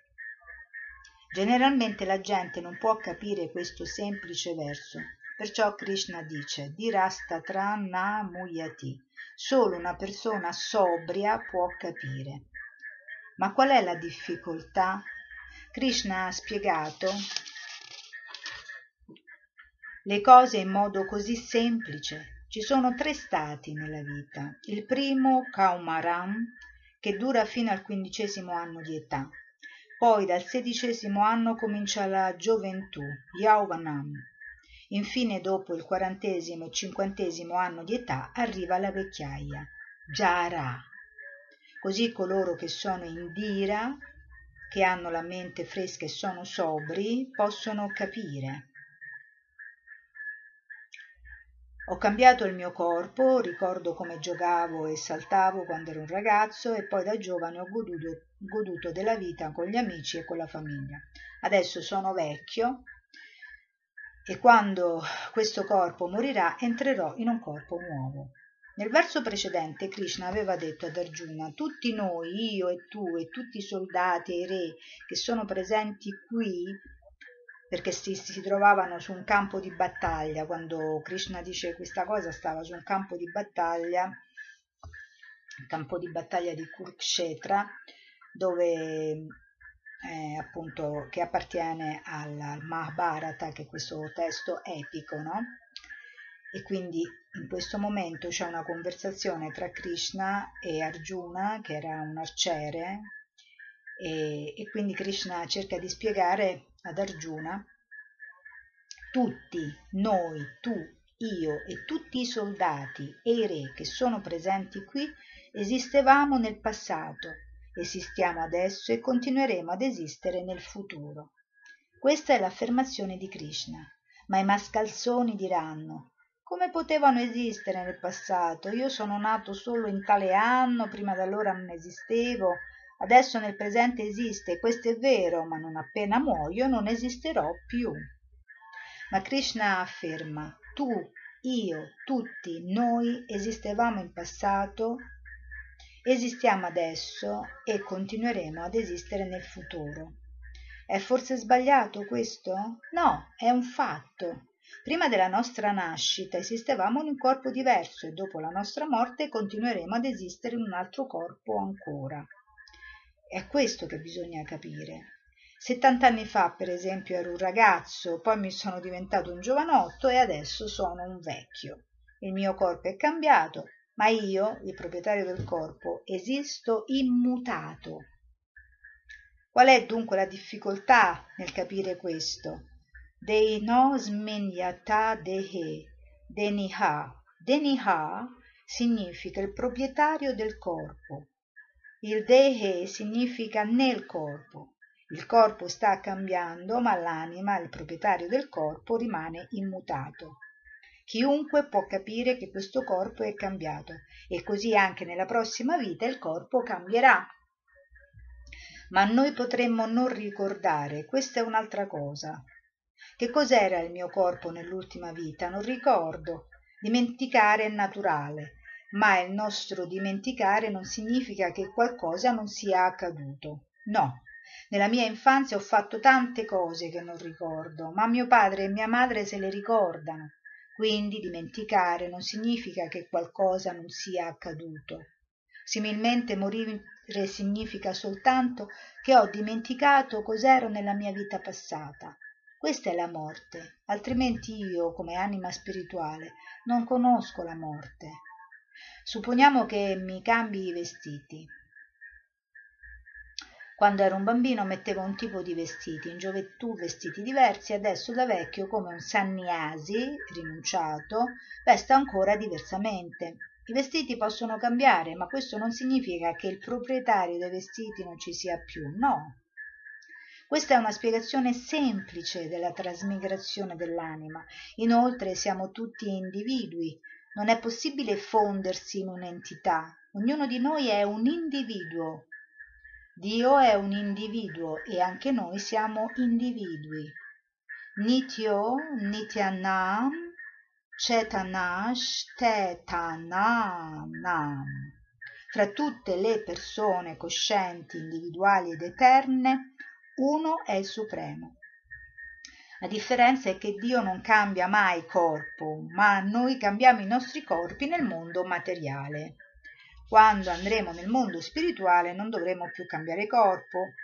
Generalmente la gente non può capire questo semplice verso, perciò Krishna dice Dirastatranna muyati. Solo una persona sobria può capire. Ma qual è la difficoltà? Krishna ha spiegato le cose in modo così semplice. Ci sono tre stati nella vita. Il primo, Kaumaram, che dura fino al quindicesimo anno di età. Poi dal sedicesimo anno comincia la gioventù, Yauvanam. Infine dopo il quarantesimo e cinquantesimo anno di età arriva la vecchiaia, Jara. Così coloro che sono in Dira che hanno la mente fresca e sono sobri possono capire. Ho cambiato il mio corpo, ricordo come giocavo e saltavo quando ero un ragazzo e poi da giovane ho goduto, goduto della vita con gli amici e con la famiglia. Adesso sono vecchio e quando questo corpo morirà entrerò in un corpo nuovo. Nel verso precedente Krishna aveva detto ad Arjuna tutti noi, io e tu e tutti i soldati e i re che sono presenti qui perché si, si, trovavano su un campo di battaglia quando Krishna dice questa cosa stava su un campo di battaglia il campo di battaglia di Kurukshetra dove eh, appunto che appartiene al, Mahabharata, che è questo testo epico, no? E quindi in questo momento c'è una conversazione tra Krishna e Arjuna, che era un arciere, e, e quindi Krishna cerca di spiegare ad Arjuna tutti noi, tu, io e tutti i soldati e i re che sono presenti qui esistevamo nel passato Esistiamo adesso e continueremo ad esistere nel futuro. Questa è l'affermazione di Krishna. Ma i mascalzoni diranno come potevano esistere nel passato? Io sono nato solo in tale anno, prima d'allora non esistevo, adesso nel presente esiste, questo è vero, ma non appena muoio non esisterò più. Ma Krishna afferma, tu, io, tutti, noi esistevamo in passato Esistiamo adesso e continueremo ad esistere nel futuro. È forse sbagliato questo? No, è un fatto. Prima della nostra nascita esistevamo in un corpo diverso e dopo la nostra morte continueremo ad esistere in un altro corpo ancora. È questo che bisogna capire. Settant'anni fa, per esempio, ero un ragazzo, poi mi sono diventato un giovanotto e adesso sono un vecchio. Il mio corpo è cambiato, ma io, il proprietario del corpo, esisto immutato. Qual è dunque la difficoltà nel capire questo? Deino smenyata dehe, deniha. Deniha significa il proprietario del corpo. Il dehe significa nel corpo. Il corpo sta cambiando, ma l'anima, il proprietario del corpo, rimane immutato. Chiunque può capire che questo corpo è cambiato e così anche nella prossima vita il corpo cambierà. Ma noi potremmo non ricordare, questa è un'altra cosa. Che cos'era il mio corpo nell'ultima vita? Non ricordo. Dimenticare è naturale, ma il nostro dimenticare non significa che qualcosa non sia accaduto. No. Nella mia infanzia ho fatto tante cose che non ricordo, ma mio padre e mia madre se le ricordano. Quindi dimenticare non significa che qualcosa non sia accaduto. Similmente morire significa soltanto che ho dimenticato cos'ero nella mia vita passata. Questa è la morte, altrimenti io, come anima spirituale, non conosco la morte. Supponiamo che mi cambi i vestiti. Quando ero un bambino mettevo un tipo di vestiti, in gioventù vestiti diversi, adesso da vecchio come un sanniasi, rinunciato, vesto ancora diversamente. I vestiti possono cambiare, ma questo non significa che il proprietario dei vestiti non ci sia più, no. Questa è una spiegazione semplice della trasmigrazione dell'anima. Inoltre siamo tutti individui. Non è possibile fondersi in un'entità. Ognuno di noi è un individuo Dio è un individuo e anche noi siamo individui. Nityo Nityanam Chetanash Tetananam. Fra tutte le persone coscienti, individuali ed eterne, uno è il Supremo. La differenza è che Dio non cambia mai corpo, ma noi cambiamo i nostri corpi nel mondo materiale. Quando andremo nel mondo spirituale non dovremo più cambiare corpo.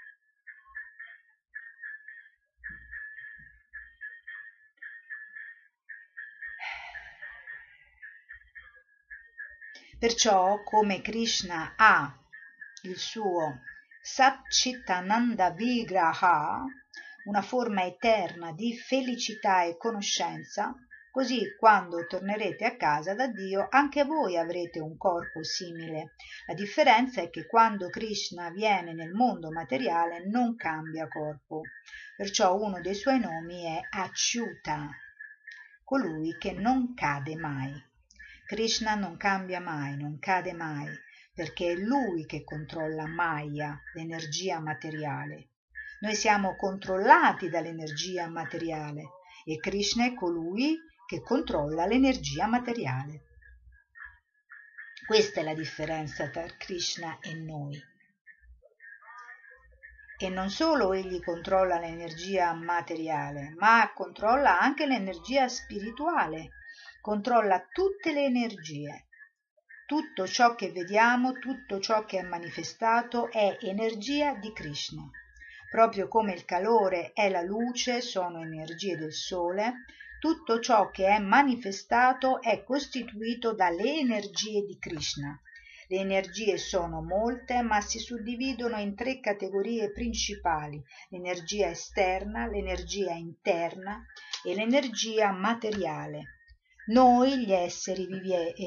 Perciò, come Krishna ha il suo Satchitananda Vigraha, una forma eterna di felicità e conoscenza, Così quando tornerete a casa da Dio anche voi avrete un corpo simile. La differenza è che quando Krishna viene nel mondo materiale non cambia corpo. Perciò uno dei suoi nomi è Achyuta, colui che non cade mai. Krishna non cambia mai, non cade mai, perché è lui che controlla Maya, l'energia materiale. Noi siamo controllati dall'energia materiale e Krishna è colui che controlla l'energia materiale. Questa è la differenza tra Krishna e noi. E non solo egli controlla l'energia materiale, ma controlla anche l'energia spirituale, controlla tutte le energie. Tutto ciò che vediamo, tutto ciò che è manifestato è energia di Krishna. Proprio come il calore e la luce sono energie del sole, tutto ciò che è manifestato è costituito dalle energie di Krishna. Le energie sono molte, ma si suddividono in tre categorie principali: l'energia esterna, l'energia interna e l'energia materiale. Noi, gli esseri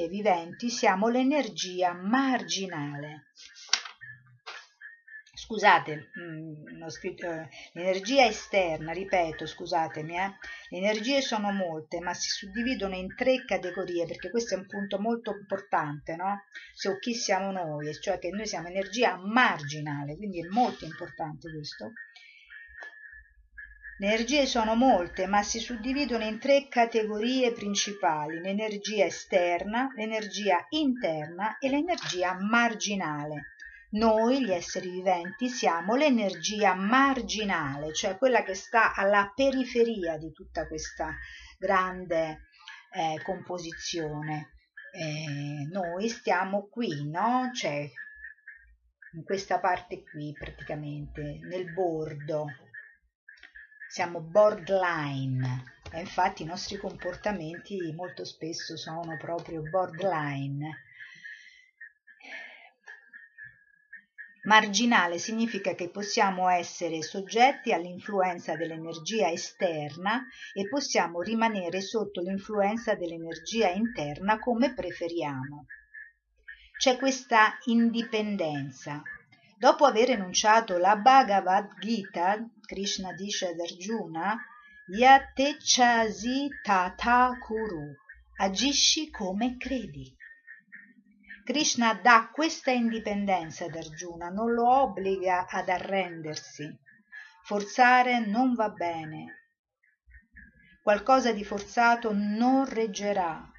viventi, siamo l'energia marginale scusate, mh, scritto, eh, l'energia esterna, ripeto, scusatemi, eh, le energie sono molte, ma si suddividono in tre categorie, perché questo è un punto molto importante, no? Su chi siamo noi, cioè che noi siamo energia marginale, quindi è molto importante questo. Le energie sono molte, ma si suddividono in tre categorie principali: l'energia esterna, l'energia interna e l'energia marginale. Noi, gli esseri viventi, siamo l'energia marginale, cioè quella che sta alla periferia di tutta questa grande eh, composizione. Eh, noi stiamo qui, no? Cioè, in questa parte qui praticamente, nel bordo. Siamo borderline e infatti i nostri comportamenti molto spesso sono proprio borderline Marginale significa che possiamo essere soggetti all'influenza dell'energia esterna e possiamo rimanere sotto l'influenza dell'energia interna come preferiamo. C'è questa indipendenza. Dopo aver enunciato la Bhagavad Gita, Krishna dice ad Arjuna, Yatechasi tata kuru, agisci come credi. Krishna dà questa indipendenza ad Arjuna, non lo obbliga ad arrendersi. Forzare non va bene. Qualcosa di forzato non reggerà.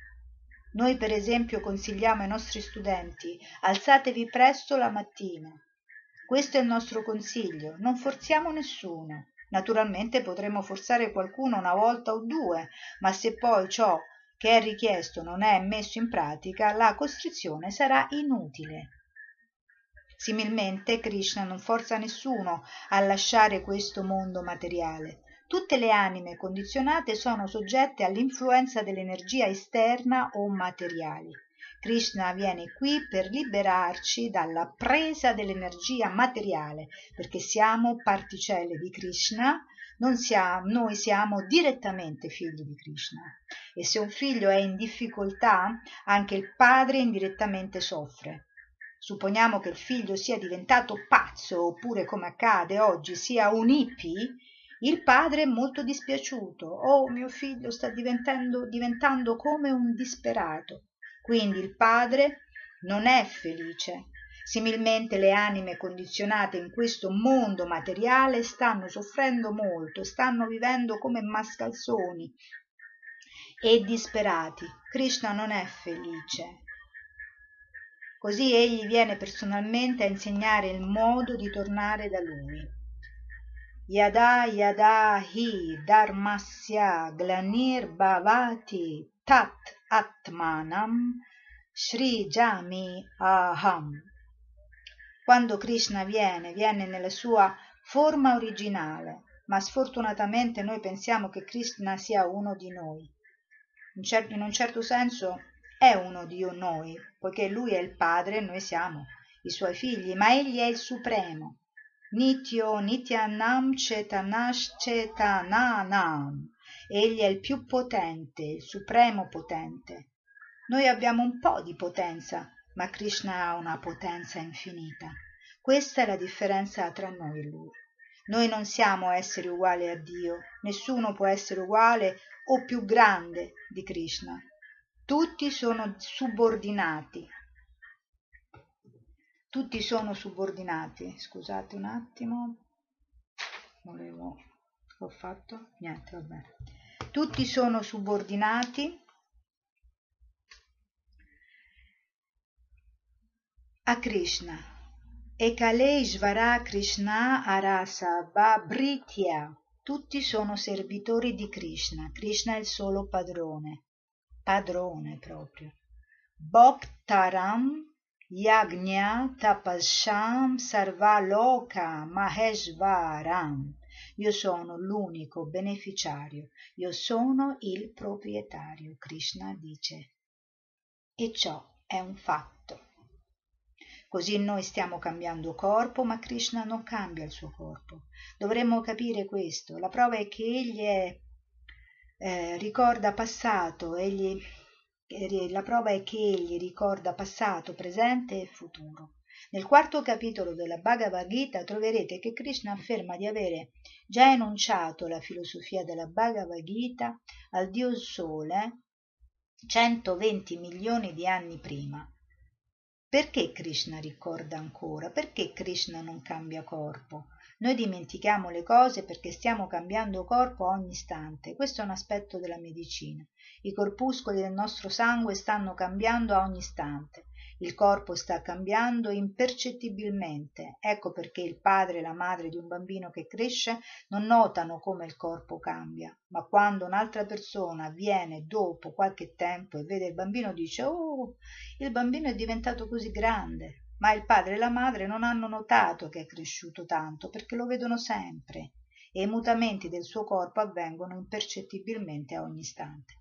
Noi per esempio consigliamo ai nostri studenti alzatevi presto la mattina. Questo è il nostro consiglio, non forziamo nessuno. Naturalmente potremo forzare qualcuno una volta o due, ma se poi ciò che è richiesto non è messo in pratica, la costrizione sarà inutile. Similmente Krishna non forza nessuno a lasciare questo mondo materiale. Tutte le anime condizionate sono soggette all'influenza dell'energia esterna o materiali. Krishna viene qui per liberarci dalla presa dell'energia materiale, perché siamo particelle di Krishna siamo, noi siamo direttamente figli di Krishna e se un figlio è in difficoltà anche il padre indirettamente soffre. Supponiamo che il figlio sia diventato pazzo oppure come accade oggi sia un hippie, il padre è molto dispiaciuto. Oh, mio figlio sta diventando, diventando come un disperato. Quindi il padre non è felice Similmente le anime condizionate in questo mondo materiale stanno soffrendo molto, stanno vivendo come mascalzoni e disperati. Krishna non è felice. Così egli viene personalmente a insegnare il modo di tornare da lui. Yada yada hi dharmasya glanir bhavati tat atmanam srijami aham quando Krishna viene, viene nella sua forma originale, ma sfortunatamente noi pensiamo che Krishna sia uno di noi. In, un certo senso è uno di noi, poiché lui è il padre e noi siamo i suoi figli, ma egli è il supremo. Nityo Nityanam Chetanash Chetananam. egli è il più potente, il supremo potente. Noi abbiamo un po' di potenza, ma Krishna ha una potenza infinita. Questa è la differenza tra noi e lui. Noi non siamo esseri uguali a Dio, nessuno può essere uguale o più grande di Krishna. Tutti sono subordinati. Tutti sono subordinati. Scusate un attimo. Volevo... Ho fatto? Niente, vabbè. Tutti sono subordinati a Krishna. E Kaleshvara Krishna Arasa Babritya. Tutti sono servitori di Krishna. Krishna è il solo padrone. Padrone proprio. Bhaktaram Yagnya Tapasham Sarvaloka Maheshvaram. Io sono l'unico beneficiario, io sono il proprietario, Krishna dice. E ciò è un fatto. Così noi stiamo cambiando corpo, ma Krishna non cambia il suo corpo. Dovremmo capire questo. La prova è che egli è, eh, ricorda passato, egli, eh, la prova è che egli ricorda passato, presente e futuro. Nel quarto capitolo della Bhagavad Gita troverete che Krishna afferma di avere già enunciato la filosofia della Bhagavad Gita al Dio Sole 120 milioni di anni prima perché Krishna ricorda ancora? Perché Krishna non cambia corpo? Noi dimentichiamo le cose perché stiamo cambiando corpo a ogni istante. Questo è un aspetto della medicina. I corpuscoli del nostro sangue stanno cambiando a ogni istante il corpo sta cambiando impercettibilmente. Ecco perché il padre e la madre di un bambino che cresce non notano come il corpo cambia. Ma quando un'altra persona viene dopo qualche tempo e vede il bambino dice oh il bambino è diventato così grande. Ma il padre e la madre non hanno notato che è cresciuto tanto perché lo vedono sempre e i mutamenti del suo corpo avvengono impercettibilmente a ogni istante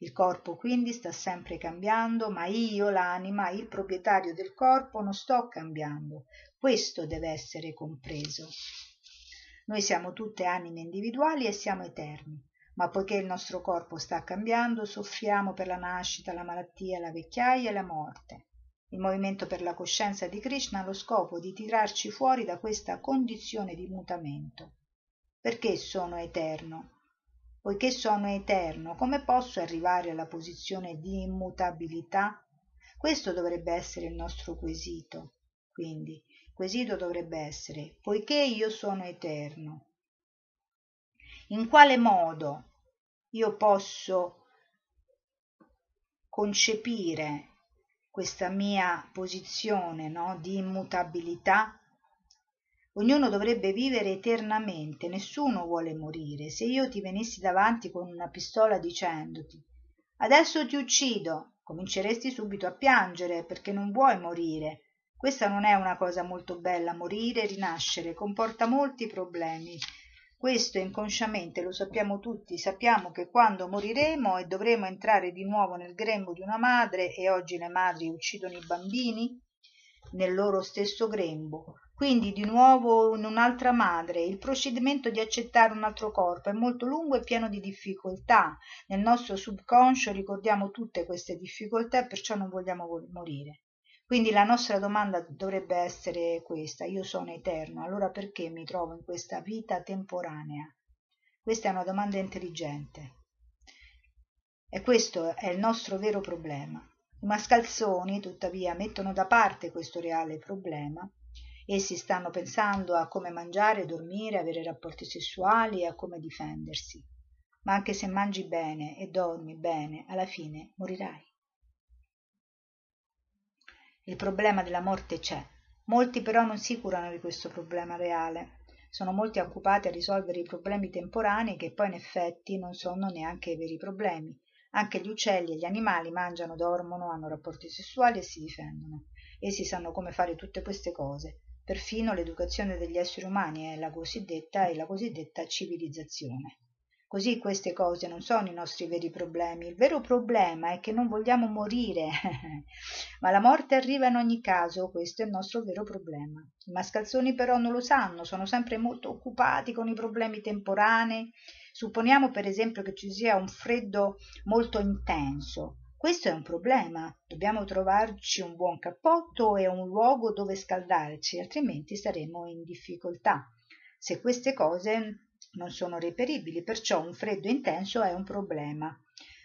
il corpo quindi sta sempre cambiando ma io l'anima il proprietario del corpo non sto cambiando. Questo deve essere compreso. Noi siamo tutte anime individuali e siamo eterni ma poiché il nostro corpo sta cambiando soffriamo per la nascita la malattia la vecchiaia e la morte. Il movimento per la coscienza di krishna ha lo scopo di tirarci fuori da questa condizione di mutamento. Perché sono eterno poiché sono eterno come posso arrivare alla posizione di immutabilità? Questo dovrebbe essere il nostro quesito. Quindi quesito dovrebbe essere poiché io sono eterno in quale modo io posso concepire questa mia posizione no, di immutabilità ognuno dovrebbe vivere eternamente nessuno vuole morire. Se io ti venissi davanti con una pistola dicendoti adesso ti uccido cominceresti subito a piangere perché non vuoi morire. Questa non è una cosa molto bella morire e rinascere comporta molti problemi. Questo inconsciamente lo sappiamo tutti sappiamo che quando moriremo e dovremo entrare di nuovo nel grembo di una madre e oggi le madri uccidono i bambini nel loro stesso grembo quindi di nuovo in un'altra madre. Il procedimento di accettare un altro corpo è molto lungo e pieno di difficoltà. Nel nostro subconscio ricordiamo tutte queste difficoltà e perciò non vogliamo morire. Quindi la nostra domanda dovrebbe essere questa. Io sono eterno allora perché mi trovo in questa vita temporanea? Questa è una domanda intelligente. E questo è il nostro vero problema. I mascalzoni tuttavia mettono da parte questo reale problema essi stanno pensando a come mangiare dormire avere rapporti sessuali e a come difendersi. Ma anche se mangi bene e dormi bene alla fine morirai. Il problema della morte c'è. Molti però non si curano di questo problema reale. Sono molti occupati a risolvere i problemi temporanei che poi in effetti non sono neanche i veri problemi. Anche gli uccelli e gli animali mangiano dormono hanno rapporti sessuali e si difendono. Essi sanno come fare tutte queste cose perfino l'educazione degli esseri umani è la cosiddetta e la cosiddetta civilizzazione. Così queste cose non sono i nostri veri problemi. Il vero problema è che non vogliamo morire ma la morte arriva in ogni caso questo è il nostro vero problema. I mascalzoni però non lo sanno sono sempre molto occupati con i problemi temporanei. Supponiamo per esempio che ci sia un freddo molto intenso. Questo è un problema. Dobbiamo trovarci un buon cappotto e un luogo dove scaldarci, altrimenti saremo in difficoltà. Se queste cose non sono reperibili, perciò un freddo intenso è un problema,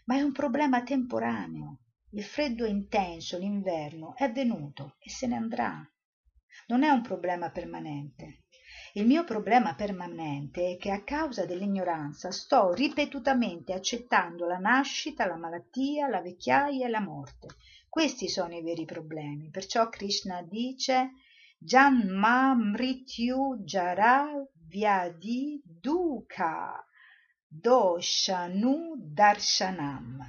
ma è un problema temporaneo. Il freddo intenso, l'inverno, è venuto e se ne andrà. Non è un problema permanente. Il mio problema permanente è che a causa dell'ignoranza sto ripetutamente accettando la nascita, la malattia, la vecchiaia e la morte. Questi sono i veri problemi. Perciò Krishna dice Janma Mrityu Jara Vyadi Dukkha Doshanu Darshanam.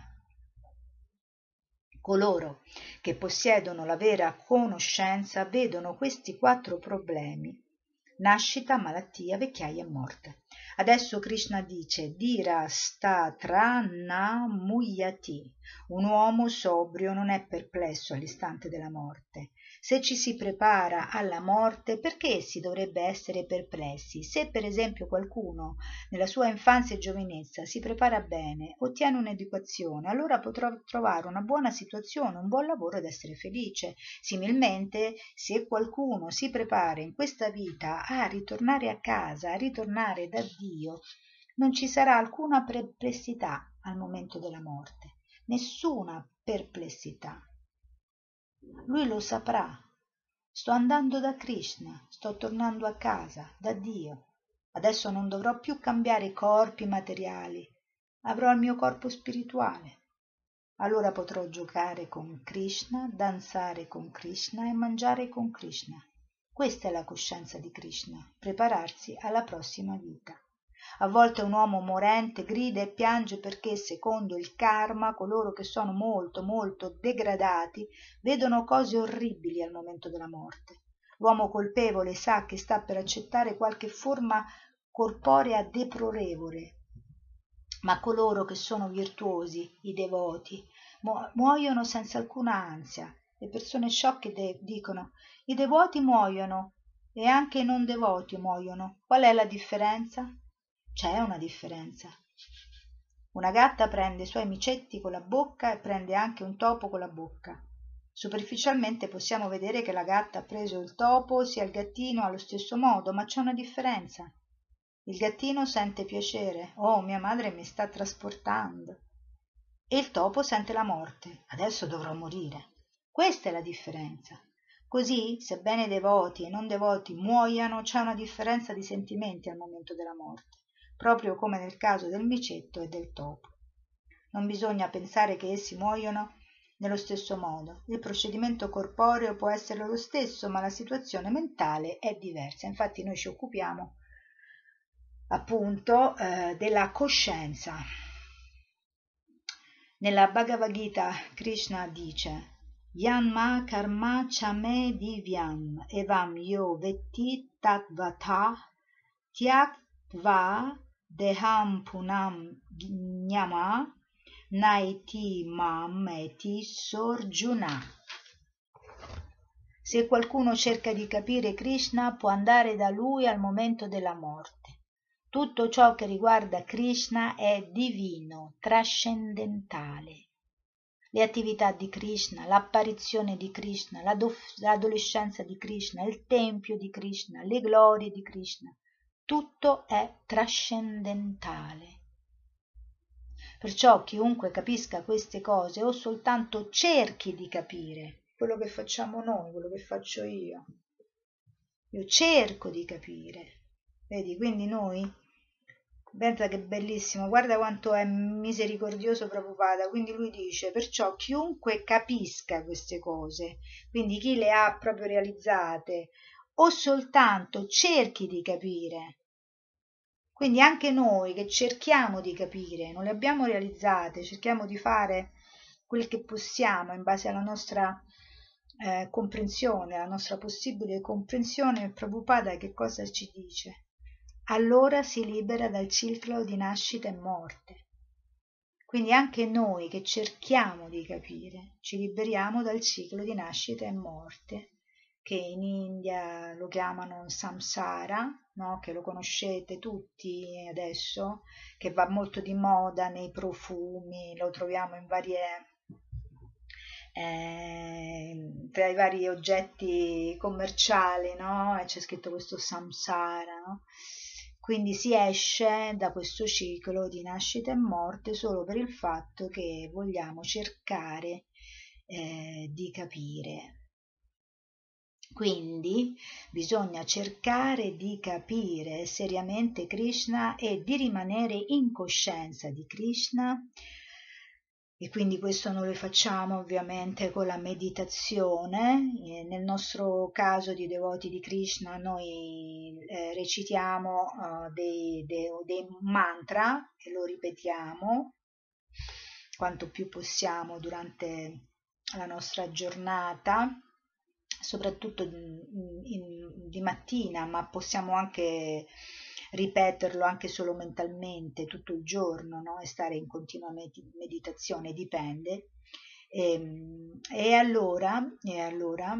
Coloro che possiedono la vera conoscenza vedono questi quattro problemi nascita, malattia, vecchiaia e morte. Adesso Krishna dice Dira statra muyati. Un uomo sobrio non è perplesso all'istante della morte. Se ci si prepara alla morte, perché si dovrebbe essere perplessi? Se per esempio qualcuno nella sua infanzia e giovinezza si prepara bene, ottiene un'educazione, allora potrà trovare una buona situazione, un buon lavoro ed essere felice. Similmente, se qualcuno si prepara in questa vita a ritornare a casa, a ritornare da Dio, non ci sarà alcuna perplessità al momento della morte, nessuna perplessità lui lo saprà. Sto andando da krishna sto tornando a casa da dio. Adesso non dovrò più cambiare corpi materiali. Avrò il mio corpo spirituale. Allora potrò giocare con krishna danzare con krishna e mangiare con krishna. Questa è la coscienza di krishna prepararsi alla prossima vita a volte un uomo morente grida e piange perché secondo il karma coloro che sono molto molto degradati vedono cose orribili al momento della morte. L'uomo colpevole sa che sta per accettare qualche forma corporea deplorevole ma coloro che sono virtuosi i devoti muoiono senza alcuna ansia. Le persone sciocche de- dicono i devoti muoiono e anche i non devoti muoiono. Qual è la differenza c'è una differenza. Una gatta prende i suoi micetti con la bocca e prende anche un topo con la bocca. Superficialmente possiamo vedere che la gatta ha preso il topo sia il gattino allo stesso modo ma c'è una differenza. Il gattino sente piacere. Oh mia madre mi sta trasportando. E il topo sente la morte. Adesso dovrò morire. Questa è la differenza. Così sebbene devoti e non devoti muoiano c'è una differenza di sentimenti al momento della morte proprio come nel caso del micetto e del topo. Non bisogna pensare che essi muoiono nello stesso modo. Il procedimento corporeo può essere lo stesso ma la situazione mentale è diversa. Infatti noi ci occupiamo appunto eh, della coscienza. Nella Bhagavad Gita Krishna dice Yanma karma chame divyam evam yo vetti tatvata tyaktva deham punam gnama naiti mam eti sorjuna. Se qualcuno cerca di capire krishna può andare da lui al momento della morte. Tutto ciò che riguarda krishna è divino trascendentale. Le attività di krishna l'apparizione di krishna l'adolescenza di krishna il tempio di krishna le glorie di krishna tutto è trascendentale. Perciò chiunque capisca queste cose o soltanto cerchi di capire quello che facciamo noi quello che faccio io io cerco di capire. Vedi quindi noi pensa che bellissimo guarda quanto è misericordioso Prabhupada. Quindi lui dice perciò chiunque capisca queste cose quindi chi le ha proprio realizzate o soltanto cerchi di capire. Quindi anche noi che cerchiamo di capire, non le abbiamo realizzate, cerchiamo di fare quel che possiamo in base alla nostra eh, comprensione, alla nostra possibile comprensione, Prabhupada che cosa ci dice? Allora si libera dal ciclo di nascita e morte. Quindi anche noi che cerchiamo di capire, ci liberiamo dal ciclo di nascita e morte che in India lo chiamano samsara, no? che lo conoscete tutti adesso, che va molto di moda nei profumi, lo troviamo in varie, eh, tra i vari oggetti commerciali, no? e c'è scritto questo samsara. No? Quindi si esce da questo ciclo di nascita e morte solo per il fatto che vogliamo cercare eh, di capire. Quindi bisogna cercare di capire seriamente Krishna e di rimanere in coscienza di Krishna e quindi questo noi lo facciamo ovviamente con la meditazione. Nel nostro caso di devoti di Krishna noi eh, recitiamo uh, dei, dei, dei mantra e lo ripetiamo quanto più possiamo durante la nostra giornata soprattutto in, in, di mattina, ma possiamo anche ripeterlo anche solo mentalmente tutto il giorno no? e stare in continua meditazione, dipende. E, ehm, e, allora, e allora,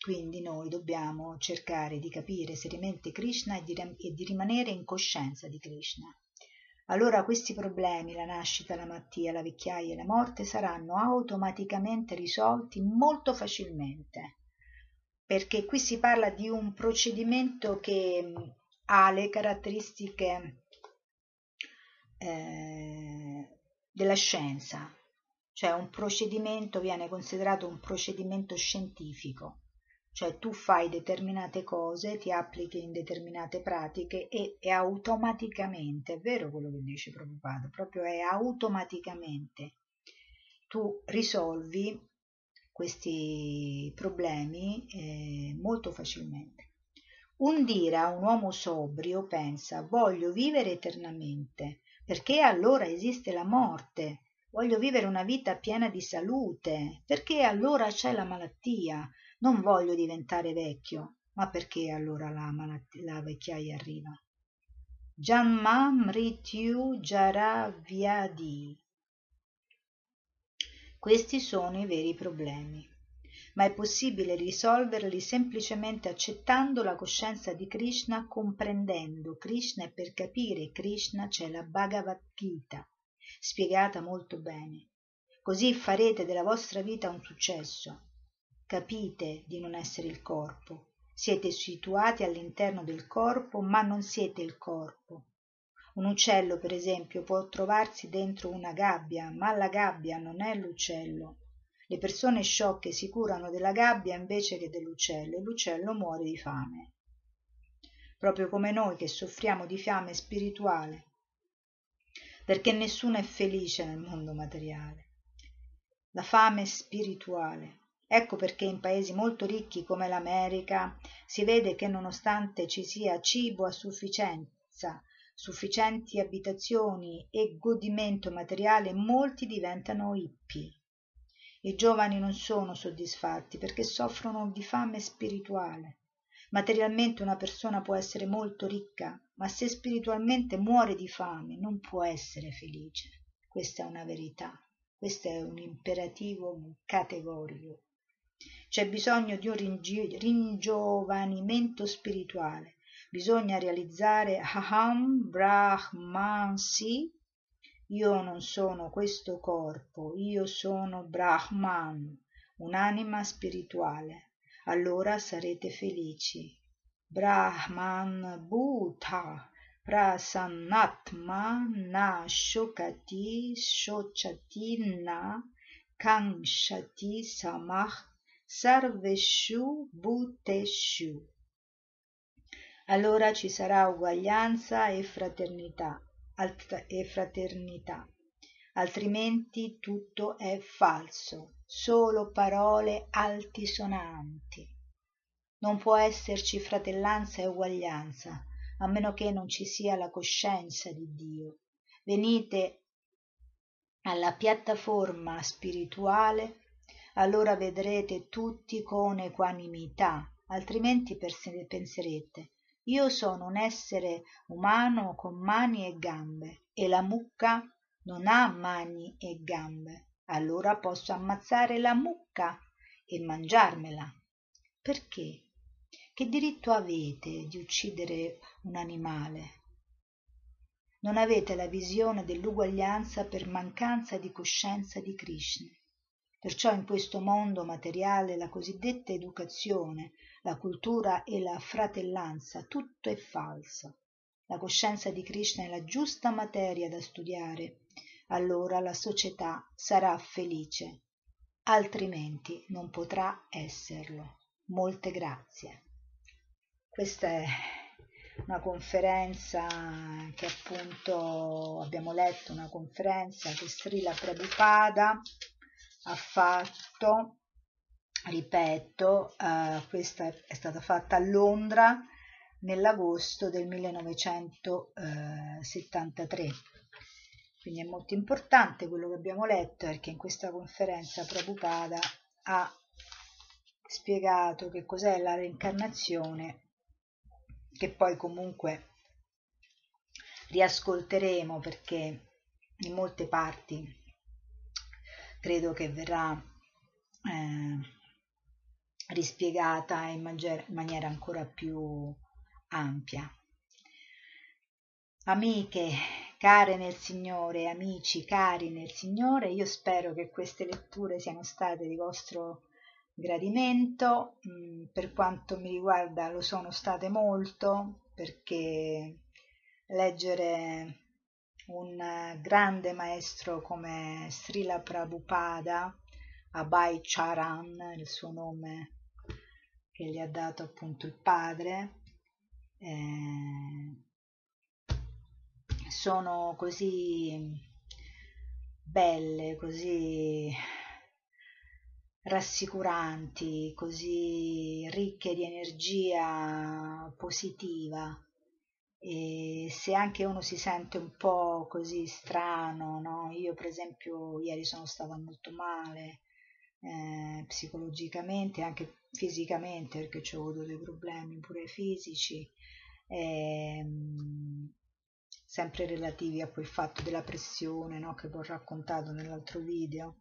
quindi noi dobbiamo cercare di capire seriamente Krishna e di, e di rimanere in coscienza di Krishna. Allora questi problemi, la nascita, la malattia, la vecchiaia e la morte, saranno automaticamente risolti molto facilmente, perché qui si parla di un procedimento che ha le caratteristiche eh, della scienza, cioè un procedimento viene considerato un procedimento scientifico, cioè tu fai determinate cose, ti applichi in determinate pratiche e, e automaticamente, è vero quello che dice Prabhupada, proprio è automaticamente tu risolvi questi problemi eh, molto facilmente. Un dira, un uomo sobrio, pensa voglio vivere eternamente, perché allora esiste la morte, voglio vivere una vita piena di salute, perché allora c'è la malattia, non voglio diventare vecchio, ma perché allora la, malattia, la vecchiaia arriva? Janma Mrityu Jara Vyadi. Questi sono i veri problemi ma è possibile risolverli semplicemente accettando la coscienza di Krishna, comprendendo Krishna e per capire Krishna c'è la Bhagavad Gita, spiegata molto bene. Così farete della vostra vita un successo. Capite di non essere il corpo. Siete situati all'interno del corpo, ma non siete il corpo. Un uccello, per esempio, può trovarsi dentro una gabbia, ma la gabbia non è l'uccello. Le persone sciocche si curano della gabbia invece che dell'uccello e l'uccello muore di fame. Proprio come noi che soffriamo di fame spirituale, perché nessuno è felice nel mondo materiale. La fame spirituale. Ecco perché in paesi molto ricchi come l'America si vede che nonostante ci sia cibo a sufficienza, sufficienti abitazioni e godimento materiale, molti diventano hippie i giovani non sono soddisfatti perché soffrono di fame spirituale. Materialmente una persona può essere molto ricca, ma se spiritualmente muore di fame non può essere felice. Questa è una verità, questo è un imperativo categorico. C'è bisogno di un ringiovanimento spirituale, bisogna realizzare Aham Brahmansi io non sono questo corpo, io sono Brahman, un'anima spirituale. Allora sarete felici. Brahman Bhuta Prasannatma na shokati shochati na kankshati samah sarveshu bhuteshu. Allora ci sarà uguaglianza e fraternità e fraternità. Altrimenti tutto è falso solo parole altisonanti. Non può esserci fratellanza e uguaglianza a meno che non ci sia la coscienza di dio. Venite alla piattaforma spirituale allora vedrete tutti con equanimità altrimenti penserete io sono un essere umano con mani e gambe e la mucca non ha mani e gambe allora posso ammazzare la mucca e mangiarmela perché Che diritto avete di uccidere un animale? Non avete la visione dell'uguaglianza per mancanza di coscienza di Krishna. Perciò in questo mondo materiale la cosiddetta educazione, la cultura e la fratellanza, tutto è falso. La coscienza di Krishna è la giusta materia da studiare, allora la società sarà felice, altrimenti non potrà esserlo. Molte grazie. Questa è una conferenza che appunto abbiamo letto, una conferenza che Srila Prabhupada fatto, ripeto, eh, questa è stata fatta a Londra nell'agosto del 1973. Quindi è molto importante quello che abbiamo letto perché in questa conferenza Prabhupada ha spiegato che cos'è la reincarnazione, che poi comunque riascolteremo perché in molte parti credo che verrà eh, rispiegata in, maniera ancora più ampia. Amiche care nel Signore, amici cari nel Signore, io spero che queste letture siano state di vostro gradimento, mm, per quanto mi riguarda lo sono state molto, perché leggere un grande maestro come Srila Prabhupada, Abhay Charan, il suo nome che gli ha dato appunto il padre, eh, sono così belle, così rassicuranti, così ricche di energia positiva e se anche uno si sente un po' così strano, no? Io per esempio ieri sono stata molto male eh, psicologicamente, anche fisicamente perché ho avuto dei problemi pure fisici, ehm, sempre relativi a quel fatto della pressione no? che vi ho raccontato nell'altro video.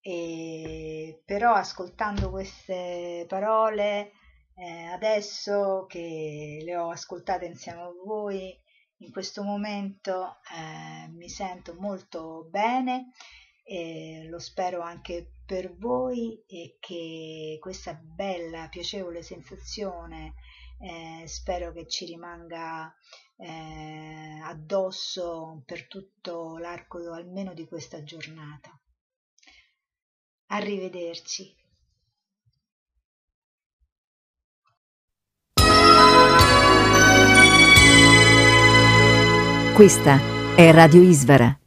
E, però ascoltando queste parole eh, adesso che le ho ascoltate insieme a voi in questo momento eh, mi sento molto bene e lo spero anche per voi e che questa bella piacevole sensazione eh, spero che ci rimanga eh, addosso per tutto l'arco almeno di questa giornata. Arrivederci Questa è Radio Isvara.